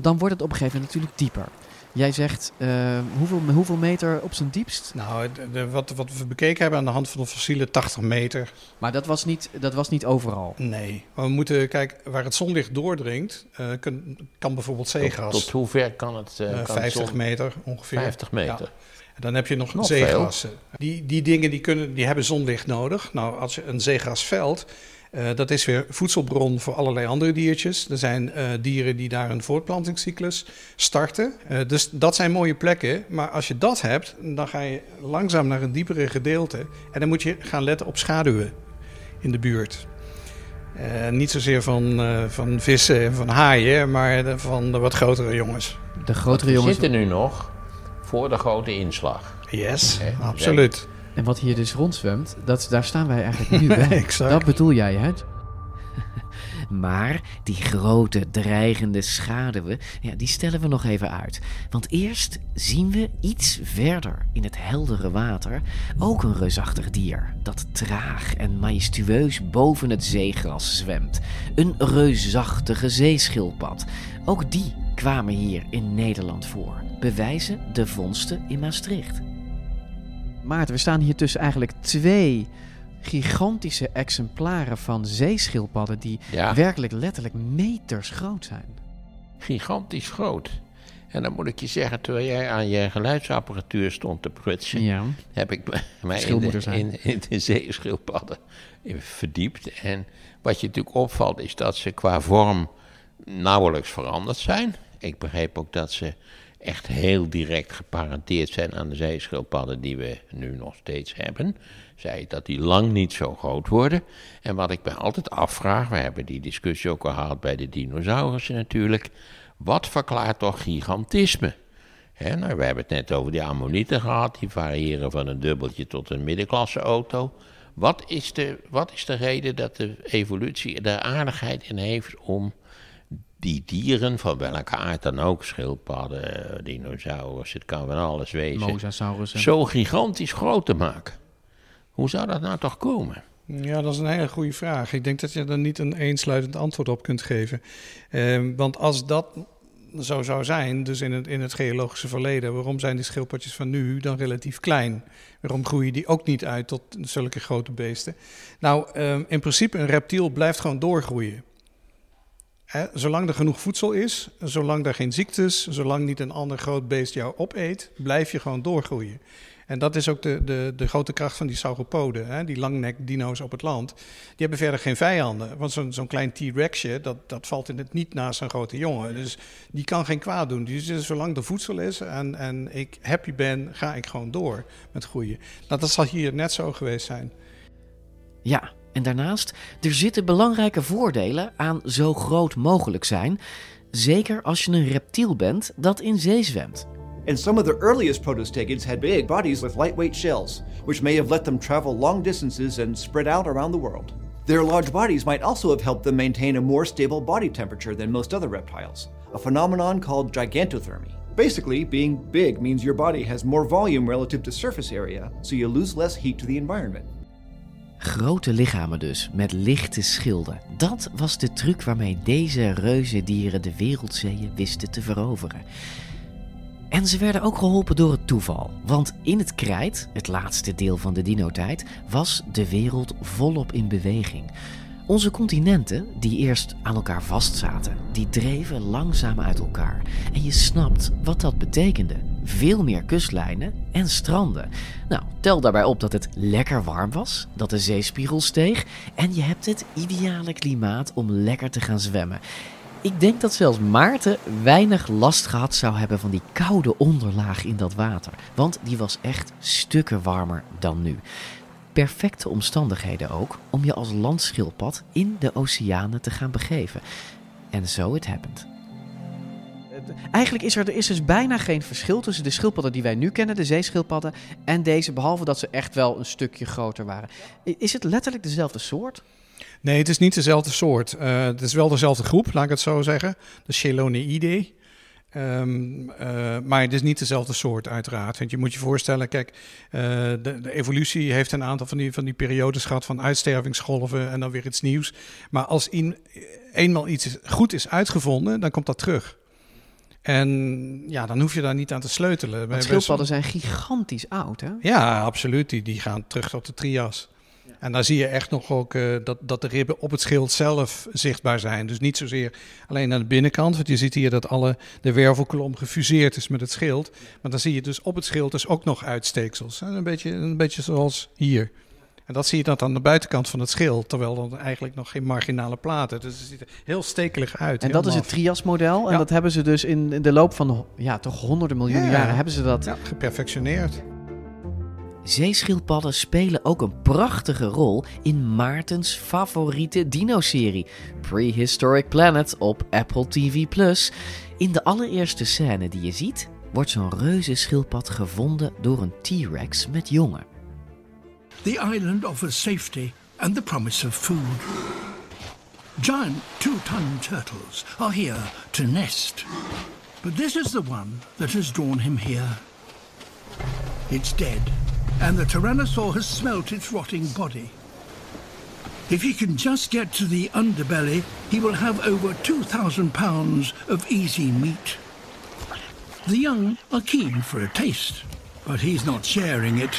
Dan wordt het op een gegeven moment natuurlijk dieper. Jij zegt uh, hoeveel, hoeveel meter op zijn diepst? Nou, de, de, wat, wat we bekeken hebben aan de hand van de fossielen, 80 meter. Maar dat was niet, dat was niet overal? Nee. Maar we moeten kijken, waar het zonlicht doordringt, uh, kan, kan bijvoorbeeld zeegas. Tot, tot hoe ver kan het? Uh, kan 50 zon... meter ongeveer. 50 meter. Ja. Dan heb je nog, nog zeegassen. Die, die dingen die kunnen, die hebben zonlicht nodig. Nou, als je een zeegrasveld uh, dat is weer voedselbron voor allerlei andere diertjes. Er zijn uh, dieren die daar een voortplantingscyclus starten. Uh, dus dat zijn mooie plekken. Maar als je dat hebt, dan ga je langzaam naar een diepere gedeelte. En dan moet je gaan letten op schaduwen in de buurt. niet zozeer van, van vissen en van haaien, maar van de wat grotere jongens. De grotere jongens. zitten nu nog voor de grote inslag. Yes, absoluut. En wat hier dus rondzwemt, dat, daar staan wij eigenlijk nu bij. exact. Dat bedoel jij, hè? Maar die grote dreigende schaduwen, ja, die stellen we nog even uit. Want eerst zien we iets verder in het heldere water ook een reusachtig dier dat traag en majestueus boven het zeegras zwemt. Een reusachtige zeeschildpad. Ook die kwamen hier in Nederland voor. Bewijzen de vondsten in Maastricht. Maarten, we staan hier tussen eigenlijk twee gigantische exemplaren van zeeschildpadden die ja. werkelijk letterlijk meters groot zijn. Gigantisch groot. En dan moet ik je zeggen, terwijl jij aan je geluidsapparatuur stond te prutsen, ja. heb ik mij in de, in, in de zeeschildpadden verdiept. En wat je natuurlijk opvalt, is dat ze qua vorm nauwelijks veranderd zijn. Ik begreep ook dat ze echt heel direct geparenteerd zijn aan de zeeschildpadden die we nu nog steeds hebben. Zei dat die lang niet zo groot worden. En wat ik me altijd afvraag, we hebben die discussie ook al gehad bij de dinosaurussen natuurlijk. Wat verklaart toch gigantisme? Nou, we hebben het net over die ammonieten gehad, die variëren van een dubbeltje tot een middenklasse auto. Wat is, de, wat is de reden dat de evolutie er aardigheid in heeft om die dieren, van welke aard dan ook, schildpadden, dinosaurus, het kan van alles wezen, Mosasaurussen. zo gigantisch groot te maken. Hoe zou dat nou toch komen? Ja, dat is een hele goede vraag. Ik denk dat je er niet een eensluitend antwoord op kunt geven. Eh, want als dat zo zou zijn, dus in het, in het geologische verleden, waarom zijn die schildpadjes van nu dan relatief klein? Waarom groeien die ook niet uit tot zulke grote beesten? Nou, eh, in principe, een reptiel blijft gewoon doorgroeien. Zolang er genoeg voedsel is, zolang er geen ziektes, zolang niet een ander groot beest jou opeet, blijf je gewoon doorgroeien. En dat is ook de, de, de grote kracht van die sauropoden, hè, die langnek-dino's op het land. Die hebben verder geen vijanden. Want zo'n zo'n klein T-Rexje, dat, dat valt in het niet naast een grote jongen. Dus die kan geen kwaad doen. Dus, dus zolang er voedsel is en, en ik happy ben, ga ik gewoon door met groeien. Nou, dat zal hier net zo geweest zijn. Ja, en daarnaast, er zitten belangrijke voordelen aan zo groot mogelijk zijn. Zeker als je een reptiel bent dat in zee zwemt. And some of the earliest protostegans had big bodies with lightweight shells, which may have let them travel long distances and spread out around the world. Their large bodies might also have helped them maintain a more stable body temperature than most other reptiles, a phenomenon called gigantothermy. Basically, being big means your body has more volume relative to surface area, so you lose less heat to the environment. Grote lichamen dus, met lichte schilden. Dat was de truc waarmee deze reuzendieren de wereldzeeën wisten te veroveren. En ze werden ook geholpen door het toeval. Want in het krijt, het laatste deel van de dinotijd, was de wereld volop in beweging. Onze continenten, die eerst aan elkaar vastzaten, die dreven langzaam uit elkaar. En je snapt wat dat betekende. Veel meer kustlijnen en stranden. Nou, tel daarbij op dat het lekker warm was, dat de zeespiegel steeg en je hebt het ideale klimaat om lekker te gaan zwemmen. Ik denk dat zelfs Maarten weinig last gehad zou hebben van die koude onderlaag in dat water. Want die was echt stukken warmer dan nu. Perfecte omstandigheden ook om je als landschildpad in de oceanen te gaan begeven. En zo it happened. Eigenlijk is er, er is dus bijna geen verschil tussen de schildpadden die wij nu kennen, de zeeschildpadden, en deze, behalve dat ze echt wel een stukje groter waren. Is het letterlijk dezelfde soort? Nee, het is niet dezelfde soort. Eh, het is wel dezelfde groep, laat ik het zo zeggen. De Cheloniidae. Ehm, eh, maar het is niet dezelfde soort, uiteraard. Want je moet je voorstellen, kijk, eh, de, de evolutie heeft een aantal van die, van die periodes gehad van uitstervingsgolven en dan weer iets nieuws. Maar als in, eenmaal iets goed is uitgevonden, dan komt dat terug. En ja, dan hoef je daar niet aan te sleutelen. Want schildpadden zijn gigantisch oud, hè? ja, absoluut. Die, die gaan terug tot de trias. En daar zie je echt nog ook eh, dat, dat de ribben op het schild zelf zichtbaar zijn. Dus niet zozeer alleen aan de binnenkant. Want je ziet hier dat alle, de wervelkolom gefuseerd is met het schild. Maar dan zie je dus op het schild dus ook nog uitsteeksels. hè. Een beetje, een beetje zoals hier. En dat zie je dan aan de buitenkant van het schild. Terwijl dan eigenlijk nog geen marginale platen. Dus het ziet er heel stekelig uit. En dat is het triasmodel. En Ja. dat hebben ze dus in, in de loop van ja, toch honderden miljoenen Ja. jaren hebben ze dat. Ja, geperfectioneerd. Zeeschildpadden spelen ook een prachtige rol in Maartens favoriete dino-serie, Prehistoric Planet op Apple TV+. In de allereerste scène die je ziet, wordt zo'n reuze schildpad gevonden door een T-Rex met jongen. The island offers safety and the promise of food. Giant two-ton turtles are here to nest. But this is the one that has drawn him here. It's dead, and the Tyrannosaur has smelt its rotting body. If he can just get to the underbelly, he will have over 2,000 pounds of easy meat. The young are keen for a taste, but he's not sharing it.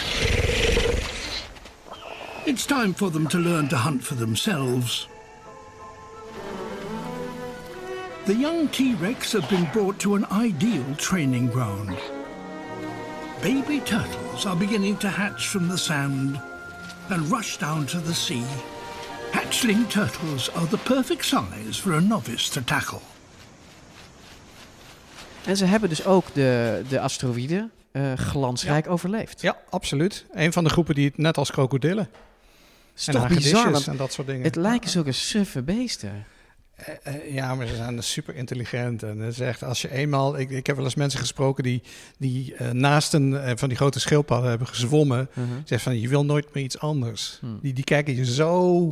It's time for them to learn to hunt for themselves. The young T-Rex have been brought to an ideal training ground. Baby turtles are beginning to hatch from the sand and rush down to the sea. Hatchling turtles are the perfect size for a novice to tackle. En ze hebben dus ook de, de asteroïden eh, glansrijk overleefd. Ja, absoluut. Een van de groepen die het net als krokodillen. is en toch bizar, en dat soort dingen. Het lijken zulke suffe beesten. Eh, ja, maar ze zijn dus super intelligent. En het is echt, als je eenmaal. Ik, ik heb wel eens mensen gesproken die, die eh, naast een eh, van die grote schildpadden hebben gezwommen. Mhm. Zegt van je wil nooit meer iets anders. Hmm. Die, die kijken je zo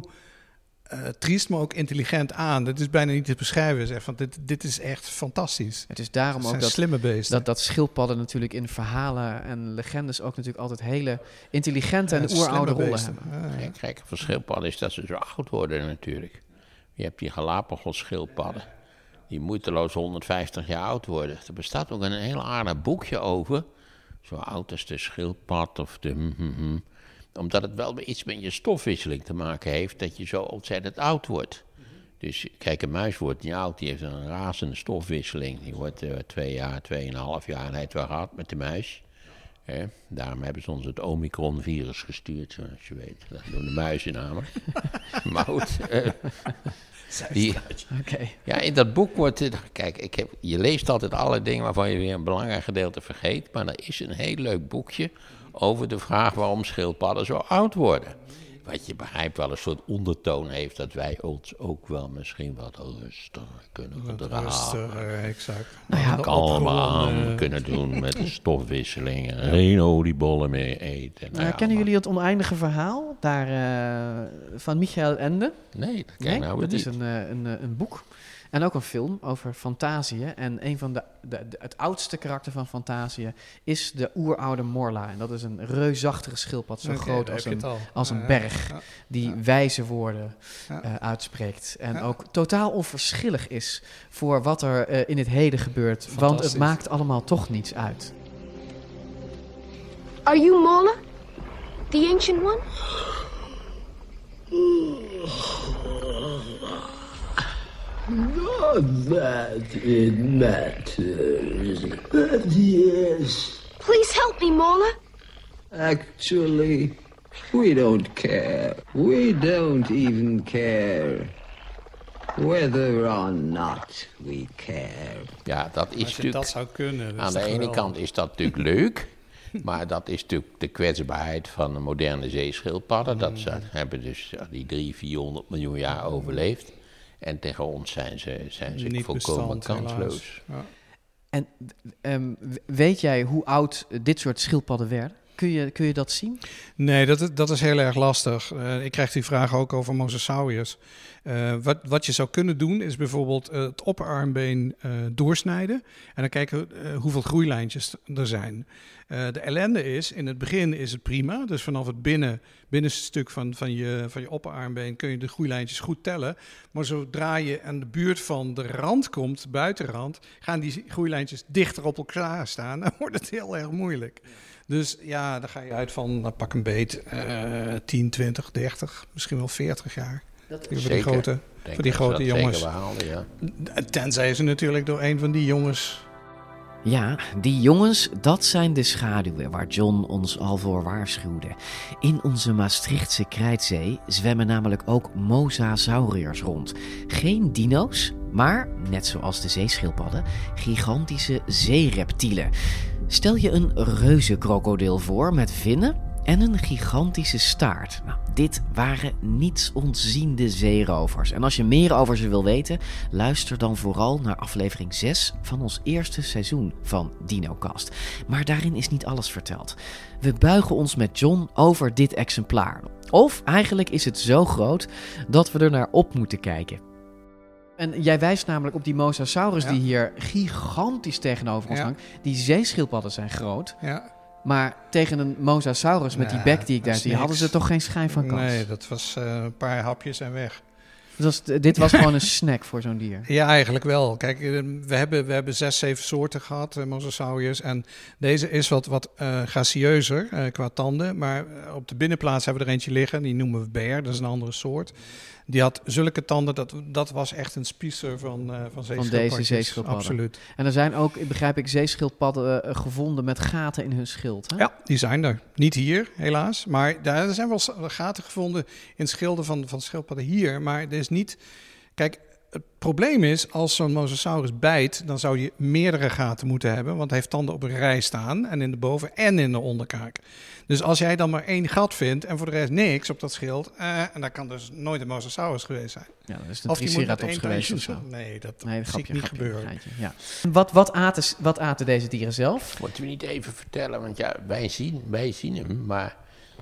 eh, triest, maar ook intelligent aan. Dat is bijna niet te beschrijven. Zeg, van dit, dit is echt fantastisch. Het is daarom Het ook dat, slimme beesten. dat, dat schildpadden natuurlijk in verhalen en legendes ook natuurlijk altijd hele intelligente en oeroude rollen beesten. hebben. Ja, kijk, het schildpadden is dat ze zo oud worden natuurlijk. Je hebt die Galapagos schildpadden. Die moeiteloos 150 jaar oud worden. Er bestaat ook een heel aardig boekje over. Zo oud als de schildpad of de... hm, hm, hm. Omdat het wel iets met je stofwisseling te maken heeft... dat je zo ontzettend oud wordt. Dus kijk, een muis wordt niet oud. Die heeft een razende stofwisseling. Die wordt eh, twee jaar, tweeënhalf jaar... en hij heeft wel gehad met de muis. Hè? Daarom hebben ze ons het Omicron-virus gestuurd, zoals je weet. Dat doen de muizen namelijk. die, Oké. Ja, in dat boek wordt... Kijk, ik heb, je leest altijd alle dingen waarvan je weer een belangrijk gedeelte vergeet. Maar er is een heel leuk boekje over de vraag waarom schildpadden zo oud worden. Wat je begrijpt wel een soort ondertoon heeft dat wij ons ook wel misschien wat rustiger kunnen gedragen. Rustiger, exact. Nou ja, allemaal aan kunnen doen met de stofwisseling en geen oliebollen meer eten. Nou Nou, ja, kennen jullie het oneindige verhaal daar, eh, van Michael Ende? Nee, dat ken ik nou dat is een, eh, een, eh, een boek en ook een film over Fantasië. En een van de, de, de- het oudste karakter van Fantasië is de oeroude Morla. En dat is een reusachtige schildpad, zo groot als een, als een Ja, ja, berg, ja. die wijze woorden Ja. eh, uitspreekt. En Ja. ook totaal onverschillig is voor wat er eh, in het heden gebeurt. Want het maakt allemaal toch niets uit. Are you Mola? The ancient one? Not that it matters, but yes. Please help me, Mola. Actually, we don't care. We don't even care. Whether or not we care. Ja, dat is Als je natuurlijk... dat zou kunnen. dat Aan de ene kant is dat natuurlijk leuk, maar dat is natuurlijk de kwetsbaarheid van de moderne zeeschildpadden. Dat ze hebben dus die 300, 400 miljoen jaar overleefd. En tegen ons zijn ze, zijn ze Niet volkomen bestand, kansloos. Ja. En ehm, weet jij hoe oud dit soort schildpadden werden? Kun je, kun je dat zien? Nee, dat, is- dat is heel erg lastig. Eh, ik krijg die vraag ook over Mosasaurus. Eh, wat, wat je zou kunnen doen, is bijvoorbeeld eh, het opperarmbeen eh, doorsnijden. En dan kijken hoeveel groeilijntjes er zijn. De ellende is, in het begin is het prima. Dus vanaf het binnen, binnenste stuk van, van, je, van je opperarmbeen kun je de groeilijntjes goed tellen. Maar zodra je aan de buurt van de rand komt, buitenrand, gaan die groeilijntjes dichter op elkaar staan. Dan wordt het heel erg moeilijk. Dus ja, dan ga je uit van, nou, pak een beet, eh 10, 20, 30, misschien wel 40 jaar. Dat- voor die grote, voor die grote dat jongens. ja. Tenzij ze natuurlijk door een van die jongens Ja, die jongens, dat zijn de schaduwen waar John ons al voor waarschuwde. In onze Maastrichtse krijtzee zwemmen namelijk ook mosasauriërs rond. Geen dino's, maar, net zoals de zeeschildpadden, gigantische zeereptielen. Stel je een reuzenkrokodil voor met vinnen en een gigantische staart. Nou, dit waren niets ontziende zeerovers. En als je meer over ze wil weten, luister dan vooral naar aflevering 6 van ons eerste seizoen van DinoCast. Maar daarin is niet alles verteld. We buigen ons met John over dit exemplaar. Of eigenlijk is het zo groot dat we er naar op moeten kijken. En jij wijst namelijk op die mosasaurus Ja. die hier gigantisch tegenover ons Ja. hangt. Die zeeschildpadden zijn groot. Ja. Maar tegen een mosasaurus met die bek die ik daar zie, hadden ze toch geen schijn van kans. Nee, dat was eh, een paar hapjes en weg. Dit was gewoon een snack voor zo'n dier. Ja, eigenlijk wel. Kijk, eh, we hebben, we hebben zes, zeven soorten gehad, eh, mosasauriërs. En deze is wat, wat gracieuzer qua tanden. Maar op de binnenplaats hebben we er eentje liggen. Die noemen we bear, dat is een andere soort. Die had zulke tanden, dat, dat was echt een spiezer van, eh van deze zeeschildpadden. Absoluut. En er zijn ook, begrijp ik, zeeschildpadden eh, gevonden met gaten in hun schild. Hè? Ja, die zijn er. Niet hier, helaas. Maar daar er zijn wel gaten gevonden in schilden van, van schildpadden hier. Maar er is niet... Kijk, het probleem is, als zo'n mosasaurus bijt... dan zou je meerdere gaten moeten hebben. Want hij heeft tanden op een rij staan. En in de boven- en in de onderkaak. Dus als jij dan maar één gat vindt... en voor de rest niks op dat schild... Eh, en dat kan dus nooit een mosasaurus geweest zijn. Ja, dat is een triceratops geweest of zo. Nee, dat Nee, zie ik niet grapje, gebeuren. Ja. Wat, wat, aten, wat aten deze dieren zelf? Moeten we niet even vertellen, want ja, wij zien, wij zien hem, maar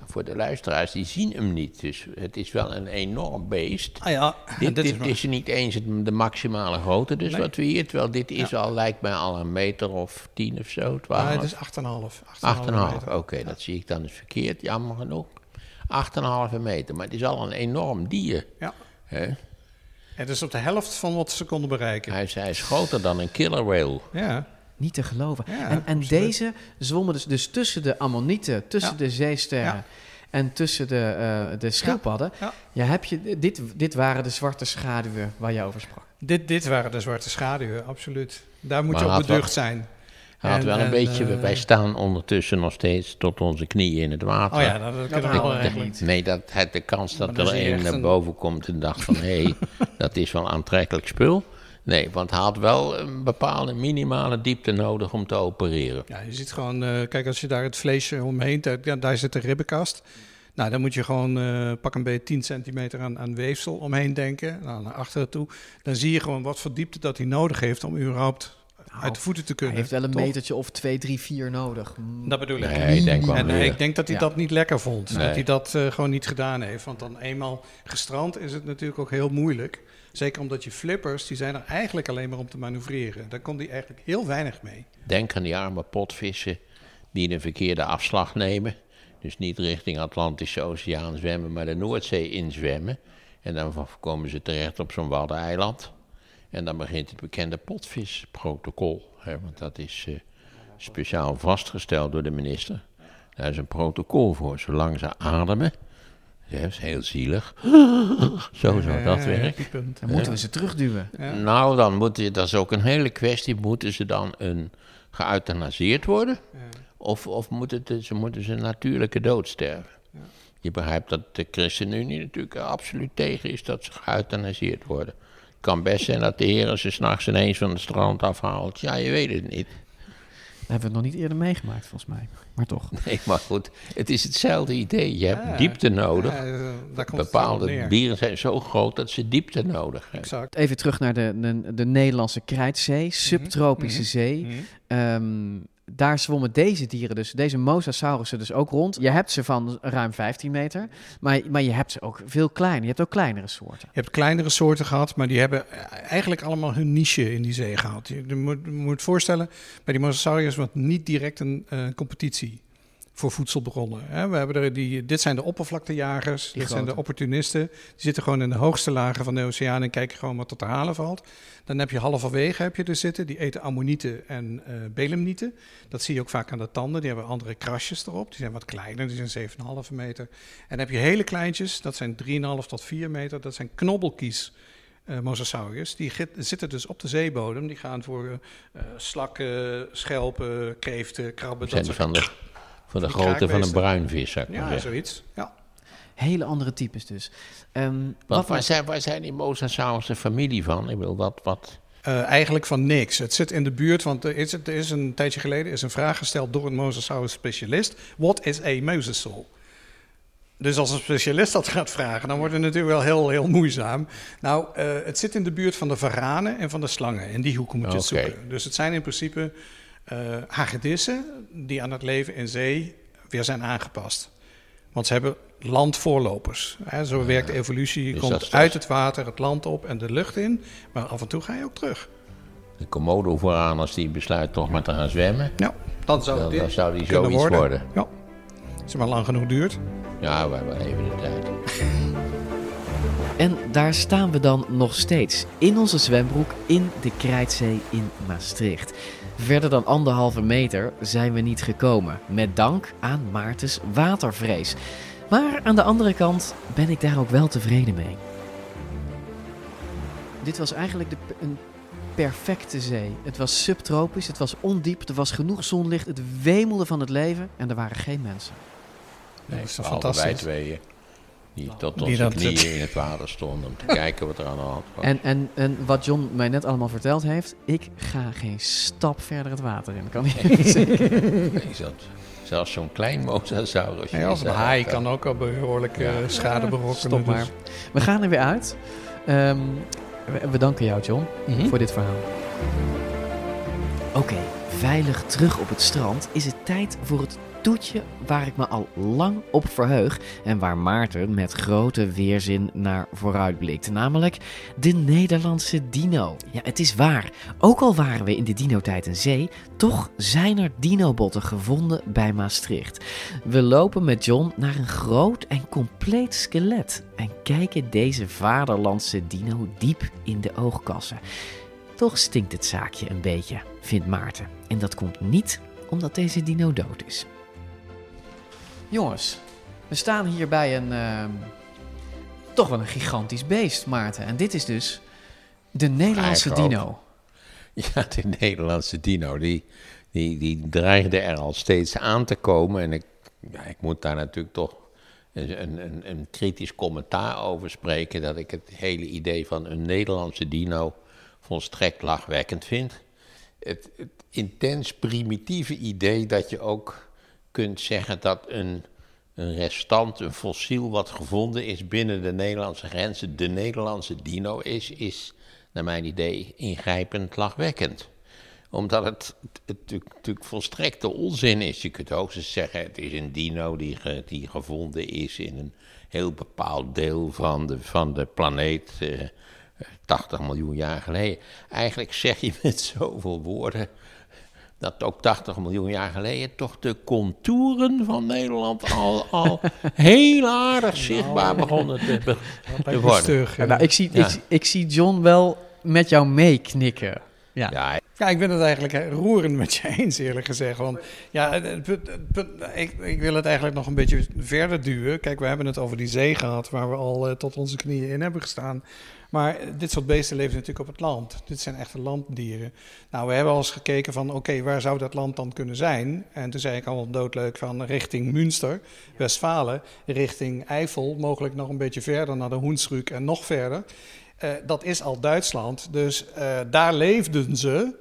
voor de luisteraars, die zien hem niet. Dus het is wel een enorm beest. Ah ja, dit dit is dit maar- is niet eens de maximale grootte, dus Nee. wat we hier, terwijl dit is Ja. al, lijkt mij al een meter of tien of zo, twaalf. Nee, het is 8,5. 8,5, meter. oké, dat zie ik dan eens verkeerd, jammer genoeg. 8,5 meter, maar het is al een enorm dier. Ja. Het is op de helft van wat ze konden bereiken. Hij is, hij is groter dan een killer whale. Ja. Niet te geloven. Ja, en en deze zwommen dus, dus tussen de ammonieten, tussen Ja. de zeesterren Ja. en tussen de, eh, de schildpadden. Ja. Ja, heb je, dit, dit waren de zwarte schaduwen waar je over sprak. Dit, dit waren de zwarte schaduwen, absoluut. Daar moet Maar je op beducht zijn. Had En- wel een en, beetje, eh, wij staan ondertussen nog steeds tot onze knieën in het water. Oh ja, dat- dat kunnen we Ik- wel de- eigenlijk. Nee, dat, het, de kans dat er een naar boven komt en dacht van... hé, hey, dat is wel aantrekkelijk spul. Nee, want hij had wel een bepaalde minimale diepte nodig om te opereren. Ja, je ziet gewoon, eh, kijk als je daar het vleesje omheen, daar, ja, daar zit de ribbenkast. Nou, dan moet je gewoon uh, pak een beetje 10 centimeter aan, aan weefsel omheen denken, nou, naar achteren toe. Dan zie je gewoon wat voor diepte dat hij nodig heeft om überhaupt Nou, uit de voeten te kunnen. Hij heeft wel een toch? metertje of 2, 3, 4 nodig. Mm. Dat bedoel ik. Nee, ik denk wel en eh, ik denk dat hij Ja. dat niet lekker vond. Nee. Dat hij dat eh, gewoon niet gedaan heeft. Want dan eenmaal gestrand is het natuurlijk ook heel moeilijk. Zeker omdat je flippers, die zijn er eigenlijk alleen maar om te manoeuvreren. Daar kon hij eigenlijk heel weinig mee. Denk aan die arme potvissen die de verkeerde afslag nemen. Dus niet richting Atlantische Oceaan zwemmen, maar de Noordzee inzwemmen. En dan komen ze terecht op zo'n waddeneiland. En dan begint het bekende potvisprotocol. Hè, want dat is eh, speciaal vastgesteld door de minister. Daar is een protocol voor. Zolang ze ademen, ja, dat is heel zielig. Zo zou dat werken. Dan moeten we ze terugduwen. Ja. Nou, dan moet je, dat is ook een hele kwestie. Moeten ze dan een, geëuthanaseerd worden? Of, of moeten het- ze, moeten ze natuurlijke dood sterven? Je begrijpt dat de ChristenUnie natuurlijk absoluut tegen is dat ze geëuthanaseerd worden. Het kan best zijn dat de heren ze s'nachts ineens van het strand afhaalt. Ja, je weet het niet. Hebben we nog niet eerder meegemaakt, volgens mij. Maar toch. Nee, maar goed, het is hetzelfde idee. Je hebt Ja, diepte nodig. ja, Bepaalde dieren zijn zo groot dat ze diepte nodig hebben. Even terug naar de, de, de Nederlandse Krijtzee, subtropische mhm, zee. mhm. Ehm, daar zwommen deze dieren dus, deze mosasaurussen dus ook rond. Je hebt ze van ruim 15 meter, maar, maar je hebt ze ook veel kleiner. Je hebt ook kleinere soorten. Je hebt kleinere soorten gehad, maar die hebben eigenlijk allemaal hun niche in die zee gehad. Je, moet, je moet voorstellen, bij die mosasauriërs was niet direct een eh, competitie voor voedselbronnen. Hè. We hebben er die, dit zijn de oppervlaktejagers, Die dit zijn de opportunisten. Die zitten gewoon in de hoogste lagen van de oceaan en kijken gewoon wat er te halen valt. Dan heb je halverwege heb je er zitten, die eten ammonieten en eh belemnieten. Dat zie je ook vaak aan de tanden, die hebben andere krasjes erop. Die zijn wat kleiner, die zijn 7,5 meter. En dan heb je hele kleintjes, dat zijn 3,5 tot 4 meter, dat zijn knobbelkies. mosasauriërs, die zitten dus op de zeebodem. Die gaan voor eh, slakken, schelpen, kreeften, krabben. Zijn dat van soort- de, van de die grootte van een bruinvis, zou ik maar Ja, zeggen. zoiets. Ja. Hele andere types dus. Ehm, wat waar was- zijn, waar zijn die Mosasaurus familie van? Ik bedoel, wat, wat... Eh, eigenlijk van niks. Het zit in de buurt, want er is, er is een tijdje geleden is een vraag gesteld door een mosasaurus specialist. What is a mosasaur? Dus als een specialist dat gaat vragen, dan wordt het natuurlijk wel heel, heel moeizaam. Nou, eh, het zit in de buurt van de varanen en van de slangen. In die hoek moet je het zoeken. Dus het zijn in principe eh hagedissen die aan het leven in zee weer zijn aangepast. Want ze hebben landvoorlopers. Hè, zo werkt de evolutie. Je Dus komt uit het water, het land op en de lucht in. Maar af en toe ga je ook terug. De Komodo vooraan, als die besluit toch maar te gaan zwemmen. Ja, dan zou, dan, dit dan zou die zoiets worden. Ja. Als het maar lang genoeg duurt. Ja, we hebben even de tijd. En daar staan we dan nog steeds, in onze zwembroek in de Krijtzee in Maastricht. Verder dan anderhalve meter zijn we niet gekomen, met dank aan Maartens watervrees. Maar aan de andere kant ben ik daar ook wel tevreden mee. Dit was eigenlijk de, een perfecte zee. Het was subtropisch, het was ondiep, er was genoeg zonlicht, het wemelde van het leven en er waren geen mensen. Nee, dat is toch behalve wij fantastisch. tweeën. Die tot Die onze dat- knieën in het water stonden om te kijken wat er aan de hand was. En, en, en wat John mij net allemaal verteld heeft, ik ga geen stap verder het water in. Kan niet Nee, zelfs zo'n klein mosasaurus. Nee, als een haai kan ook al behoorlijk eh, schade berokkenen. Stop maar. dus- We gaan er weer uit. Ehm, we, we danken jou, John, Mhm. voor dit verhaal. Oké, veilig terug op het strand is het tijd voor het toetje waar ik me al lang op verheug en waar Maarten met grote weerzin naar vooruitblikt, namelijk de Nederlandse dino. Ja, het is waar. Ook al waren we in de dino-tijd een zee, toch zijn er dinobotten gevonden bij Maastricht. We lopen met John naar een groot en compleet skelet en kijken deze vaderlandse dino diep in de oogkassen. Toch stinkt het zaakje een beetje, vindt Maarten. En dat komt niet omdat deze dino dood is. Jongens, we staan hier bij een. ehm, toch wel een gigantisch beest, Maarten. En dit is dus de Nederlandse dino. Ja, de Nederlandse dino, die, die, die dreigde er al steeds aan te komen. En ik, ja, ik moet daar natuurlijk toch een, een, een kritisch commentaar over spreken. Dat ik het hele idee van een Nederlandse dino volstrekt lachwekkend vind. Het, het intens primitieve idee dat je ook kunt zeggen dat een, een restant, een fossiel wat gevonden is binnen de Nederlandse grenzen, de Nederlandse dino is, is naar mijn idee ingrijpend lachwekkend. Omdat het, natuurlijk volstrekte onzin is. Je kunt hoogstens zeggen, het is een dino die, die gevonden is in een heel bepaald deel van de, van de planeet, eh, 80 miljoen jaar geleden. Eigenlijk zeg je met zoveel woorden dat ook 80 miljoen jaar geleden toch de contouren van Nederland al, al heel aardig zichtbaar begonnen te, be- te worden. Ja, nou, ik, zie, ik, ik zie John wel met jou meeknikken. Ja. Ja, Ja, ik ben het eigenlijk eh, roerend met je eens, eerlijk gezegd. Want ja, het- het punt- het punt- ik, ik wil het eigenlijk nog een beetje verder duwen. Kijk, we hebben het over die zee gehad, waar we al eh, tot onze knieën in hebben gestaan. Maar dit soort beesten leven natuurlijk op het land. Dit zijn echte landdieren. Nou, we hebben al eens gekeken van, oké, waar zou dat land dan kunnen zijn? En toen zei ik al doodleuk van richting Münster, Westfalen, richting Eifel, mogelijk nog een beetje verder naar de Hoensrück en nog verder. Eh, dat is al Duitsland, dus eh, daar leefden ze.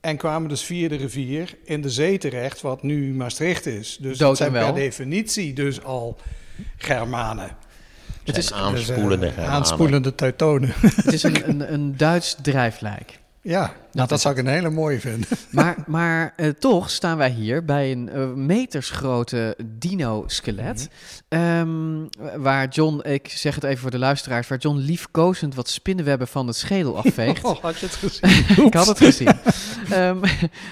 En kwamen dus via de rivier in de zee terecht, wat nu Maastricht is. Dus Dood het zijn per definitie dus al Germanen. Het is aanspoelende eh, aanspoelende Teutonen. Het is een, een, een Duits drijflijk. Ja, nou, dat zou ik een hele mooie vinden. Maar, maar eh, toch staan wij hier bij een eh, metersgrote dino-skelet. Ehm, waar John, ik zeg het even voor de luisteraars, waar John liefkozend wat spinnenwebben van het schedel afveegt. Oh, had je het gezien? ik had het gezien. Ehm,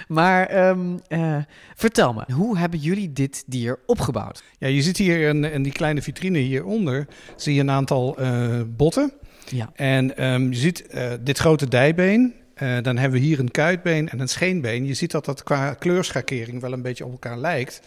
maar ehm, eh, vertel me, hoe hebben jullie dit dier opgebouwd? Ja, je ziet hier in, in die kleine vitrine hieronder, zie je een aantal botten. Ja. En je ziet dit grote dijbeen. Eh, dan hebben we hier een kuitbeen en een scheenbeen. Je ziet dat dat qua kleurschakering wel een beetje op elkaar lijkt.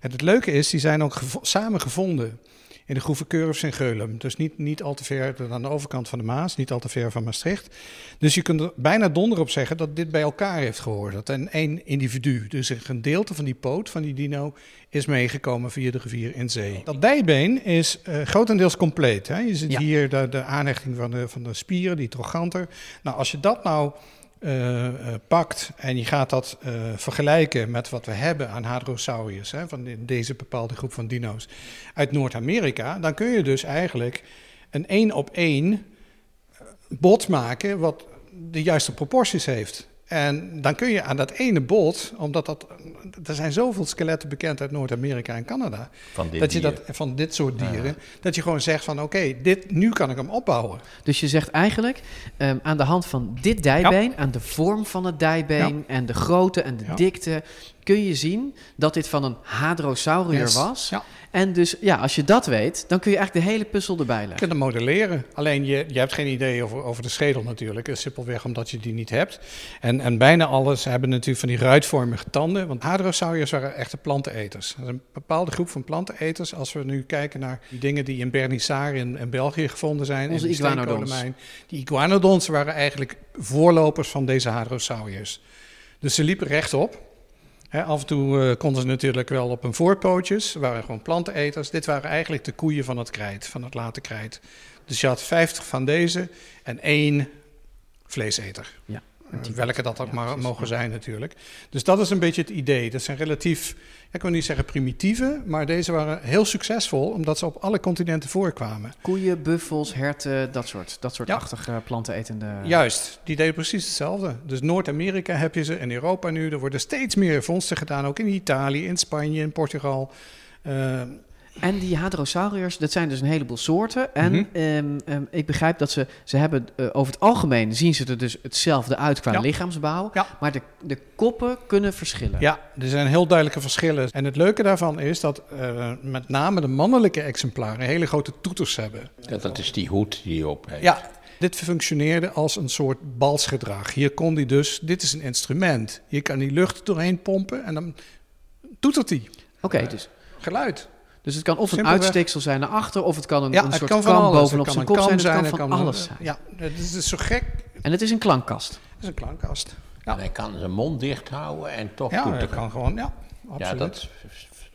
En het leuke is, die zijn ook gevo- samen gevonden in de groeve Curves in Geulum. Dus niet, niet al te ver aan de overkant van de Maas, niet al te ver van Maastricht. Dus je kunt er bijna donder op zeggen dat dit bij elkaar heeft gehoord. Dat een één individu, dus een gedeelte van die poot van die dino, is meegekomen via de rivier in zee. Dat dijbeen is eh, grotendeels compleet. Hè? Je ziet Ja. hier de, de aanhechting van de, van de spieren, die trochanter. Nou, als je dat nou eh, eh, pakt en je gaat dat eh, vergelijken met wat we hebben aan Hadrosaurus, hè, van de- deze bepaalde groep van dino's uit Noord-Amerika, dan kun je dus eigenlijk een één op één bot maken wat de juiste proporties heeft. En dan kun je aan dat ene bot, omdat dat, er zijn zoveel skeletten bekend uit Noord-Amerika en Canada, Van dit dat je dat van dit soort dieren, dat je gewoon zegt van oké, dit nu kan ik hem opbouwen. Dus je zegt eigenlijk, ehm, aan de hand van dit dijbeen, aan de vorm van het dijbeen en de grootte en de Ja. dikte, kun je zien dat dit van een hadrosaurier Yes. was. Ja. En dus, ja, als je dat weet, dan kun je eigenlijk de hele puzzel erbij Je leggen. kunt hem modelleren. Alleen je, je hebt geen idee over, over de schedel natuurlijk. Simpelweg omdat je die niet hebt. En, en bijna alles hebben natuurlijk van die ruitvormige tanden. Want hadrosauriërs waren echte planteneters. Dat is een bepaalde groep van planteneters. Als we nu kijken naar die dingen die in Bernissare in, in België gevonden zijn. Onze iguanodons. Die iguanodons waren eigenlijk voorlopers van deze hadrosauriërs. Dus ze liepen rechtop. Af en toe eh, konden ze natuurlijk wel op hun voorpootjes. Ze waren gewoon planteneters. Dit waren eigenlijk de koeien van het krijt, van het late krijt. Dus je had 50 van deze en één vleeseter. Ja, Welke dat ook maar mogen zijn natuurlijk. Dus dat is een beetje het idee. Dat zijn relatief, ik wil niet zeggen primitieve, maar deze waren heel succesvol omdat ze op alle continenten voorkwamen. Koeien, buffels, herten, dat soort, dat soort Ja. achtige plantenetende... Juist, die deden precies hetzelfde. Dus Noord-Amerika heb je ze, in Europa nu. Er worden steeds meer vondsten gedaan, ook in Italië, in Spanje, in Portugal. Eh, En die hadrosauriërs, dat zijn dus een heleboel soorten. En Mhm. ehm, ehm, ik begrijp dat ze, ze hebben eh, over het algemeen zien ze er dus hetzelfde uit qua Ja. lichaamsbouw. Maar de, de koppen kunnen verschillen. Ja, er zijn heel duidelijke verschillen. En het leuke daarvan is dat eh, met name de mannelijke exemplaren hele grote toeters hebben. Ja, dat is die hoed die je op heeft. Ja, dit functioneerde als een soort balsgedrag. Hier kon hij dus, dit is een instrument. Hier kan die lucht doorheen pompen en dan toetert hij. Oké, dus, Geluid. Dus het kan of een Simpelweg. uitsteeksel zijn naar achter, of het kan een, Ja, een het soort kan van kam alles. bovenop Het zijn kop zijn. Het kan zijn, van het kan alles zijn. Ja, het is zo gek. En het is een klankkast. Het is een klankkast. En hij kan zijn mond dicht houden en toch Ja, toeteren. dat kan gewoon, ja, Ja, absoluut. dat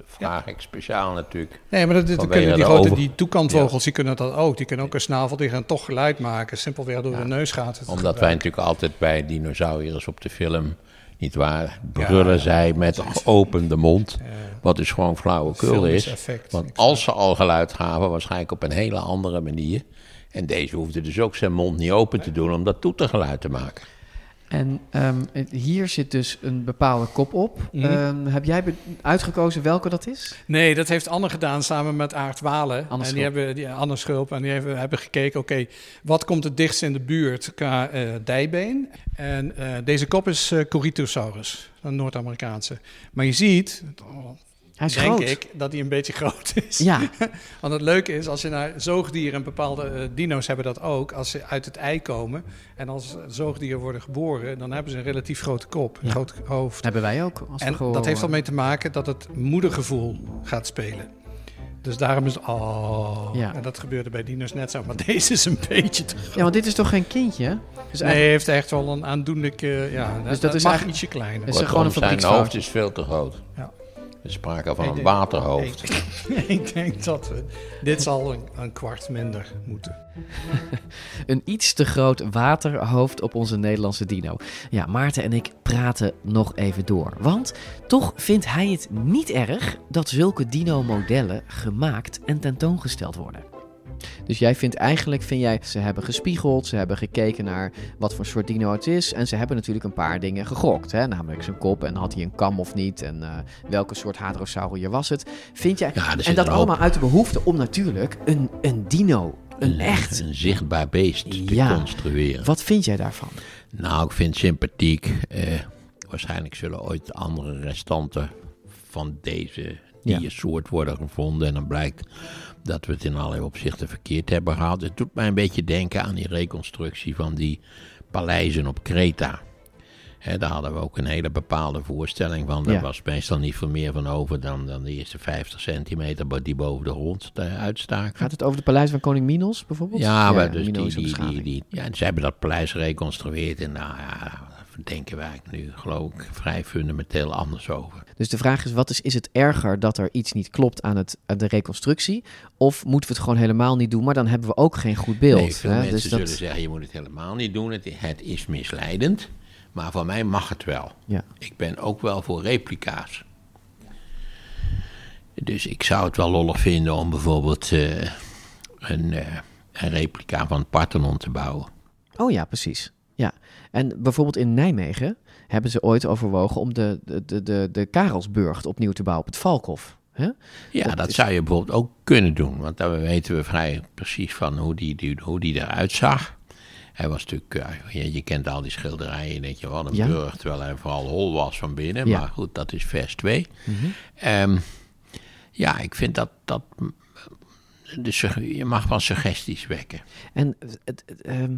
vraag ik speciaal natuurlijk. Nee, maar dat, kunnen die grote die toekantvogels, die kunnen dat ook. Die kunnen ook een snavel dicht en toch geluid maken. Simpelweg door de neusgaten te Omdat wij natuurlijk altijd bij dinosauriërs op de film, niet waar, brullen zij met geopende mond. Wat dus gewoon flauwekul is. effect. Want als ze al geluid gaven, waarschijnlijk op een hele andere manier. En deze hoefde dus ook zijn mond niet open te doen om dat toetergeluid te maken. En ehm, hier zit dus een bepaalde kop op. Mhm. Ehm, heb jij uitgekozen welke dat is? Nee, dat heeft Anne gedaan samen met Aart Walen. Anne en Schulp. die hebben, die, Anne Schulp. En die hebben, hebben gekeken, oké, wat komt het dichtst in de buurt qua eh, dijbeen? En eh, deze kop is eh Corythosaurus, een Noord-Amerikaanse. Maar je ziet, Hij is denk groot. ik, dat hij een beetje groot is. Ja. Want het leuke is, als je naar zoogdieren, en bepaalde eh, dino's hebben dat ook, als ze uit het ei komen en als zoogdieren worden geboren, dan hebben ze een relatief grote kop, een Ja. groot hoofd. Hebben wij ook. Als we En gewoon, dat heeft ermee te maken dat het moedergevoel gaat spelen. Dus daarom is het, oh, Ja. en dat gebeurde bij dino's net zo, maar deze is een beetje te groot. Ja, want dit is toch geen kindje? Dus nee, hij heeft echt wel een aandoenlijke, ja, Dus dat, dat is mag eigenlijk- ietsje kleiner. is er gewoon een zijn hoofd is veel te groot. Ja. Er is sprake van Ik een denk- waterhoofd. Ik, ik denk dat we, dit zal een, een kwart minder moeten. Een iets te groot waterhoofd op onze Nederlandse dino. Ja, Maarten en ik praten nog even door. Want toch vindt hij het niet erg dat zulke dino-modellen gemaakt en tentoongesteld worden. Dus jij vindt eigenlijk, vind jij, ze hebben gespiegeld, ze hebben gekeken naar wat voor soort dino het is. En ze hebben natuurlijk een paar dingen gegokt. Hè? Namelijk zijn kop en had hij een kam of niet. En eh, welke soort hadrosaurier was het. Vind jij, Ja, en dat allemaal uit de behoefte om natuurlijk een, een dino, een echt Een zichtbaar beest te Ja. construeren. Wat vind jij daarvan? Nou, ik vind het sympathiek. Eh, waarschijnlijk zullen ooit andere restanten van deze diersoort worden gevonden. En dan blijkt dat we het in allerlei opzichten verkeerd hebben gehad. Het doet mij een beetje denken aan die reconstructie van die paleizen op Kreta. Hè, daar hadden we ook een hele bepaalde voorstelling van. Daar Ja. was meestal niet veel meer van over dan, dan de eerste 50 centimeter die boven de grond eh, uitstaken. Gaat het over het paleis van koning Minos bijvoorbeeld? Ja, maar dus die, die, die, die, ja, ze hebben dat paleis gereconstrueerd en nou ja, denken wij nu geloof ik vrij fundamenteel anders over. Dus de vraag is, wat is, is het erger dat er iets niet klopt aan, het, aan de reconstructie? Of moeten we het gewoon helemaal niet doen, maar dan hebben we ook geen goed beeld. Nee, veel hè? mensen Dus zullen dat, zeggen je moet het helemaal niet doen, het, het is misleidend, maar voor mij mag het wel. Ja. Ik ben ook wel voor replica's. Dus ik zou het wel lollig vinden om bijvoorbeeld eh, een, eh, een replica van het Parthenon te bouwen. Oh ja, precies. En bijvoorbeeld in Nijmegen hebben ze ooit overwogen om de, de, de, de, de Karelsburg opnieuw te bouwen op het Valkhof. Ja, dat, is- zou je bijvoorbeeld ook kunnen doen. Want daar weten we vrij precies van hoe die, die, hoe die eruit zag. Hij was natuurlijk, eh, je, je kent al die schilderijen, je denkt je wat een Ja. burg, terwijl hij vooral hol was van binnen. Ja. Maar goed, dat is vers 2. Mhm. Ehm, ja, ik vind dat, dat je mag wel suggesties wekken. En het, het, ehm,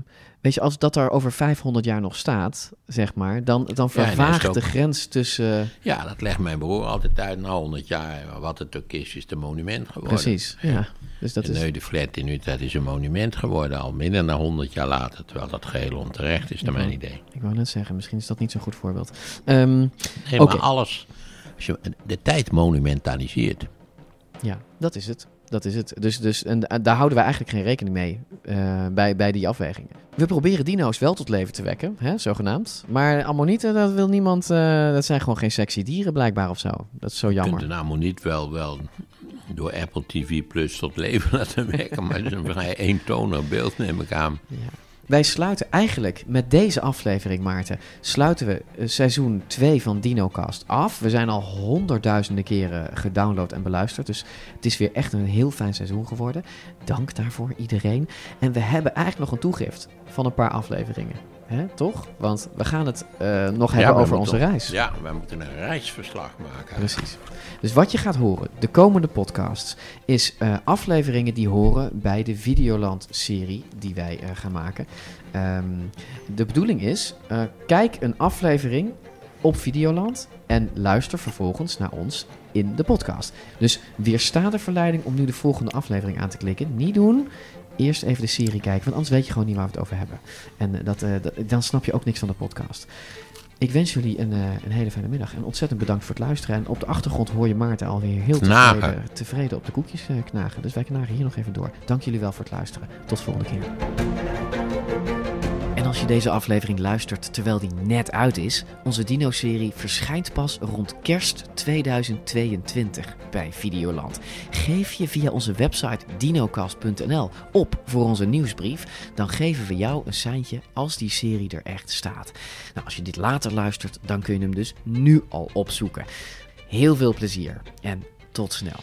weet je, als dat er over 500 jaar nog staat, zeg maar, dan, dan Ja, vervaagt ook- de grens tussen... Ja, dat legt mijn broer altijd uit. Na 100 jaar, wat het ook is, is het een monument geworden. Precies, ja. Dus dat de is... De Flat in Utrecht is een monument geworden, al minder dan 100 jaar later. Terwijl dat geheel onterecht is, naar mijn idee. Ik wou net zeggen, misschien is dat niet zo'n goed voorbeeld. Ehm Nee, maar alles, als je de tijd monumentaliseert. Ja, dat is het. Dat is het. Dus, dus, en da- daar houden we eigenlijk geen rekening mee eh, bij, bij die afwegingen. We proberen dino's wel tot leven te wekken, hè, zogenaamd. Maar ammonieten, dat wil niemand. eh, dat zijn gewoon geen sexy dieren, blijkbaar of zo. Dat is zo Je jammer. kunt een ammoniet wel, wel door Apple TV Plus tot leven laten werken. maar het is een vrij eentonig beeld, neem ik aan. Wij sluiten eigenlijk met deze aflevering, Maarten, sluiten we eh, seizoen 2 van DinoCast af. We zijn al honderdduizenden keren gedownload en beluisterd. Dus het is weer echt een heel fijn seizoen geworden. Dank daarvoor iedereen. En we hebben eigenlijk nog een toegift van een paar afleveringen. Hè, toch? Want we gaan het eh, nog hebben over onze reis. Ja, wij moeten een reisverslag maken. Precies. Dus wat je gaat horen, de komende podcasts, is eh, afleveringen die horen bij de Videoland-serie die wij eh, gaan maken. Ehm, de bedoeling is, kijk een aflevering op Videoland en luister vervolgens naar ons in de podcast. Dus weersta de verleiding om nu de volgende aflevering aan te klikken. Niet doen. Eerst even de serie kijken, want anders weet je gewoon niet waar we het over hebben. En eh, dat, eh, dat- dan snap je ook niks van de podcast. Ik wens jullie een, eh, een hele fijne middag en ontzettend bedankt voor het luisteren. En op de achtergrond hoor je Maarten alweer heel tevreden, tevreden op de koekjes knagen. Dus wij knagen hier nog even door. Dank jullie wel voor het luisteren. Tot de volgende keer. Als je deze aflevering luistert terwijl die net uit is, onze Dino-serie verschijnt pas rond kerst 2022 bij Videoland. Geef je via onze website dinocast.nl op voor onze nieuwsbrief, dan geven we jou een seintje als die serie er echt staat. Nou, als je dit later luistert, dan kun je hem dus nu al opzoeken. Heel veel plezier en tot snel.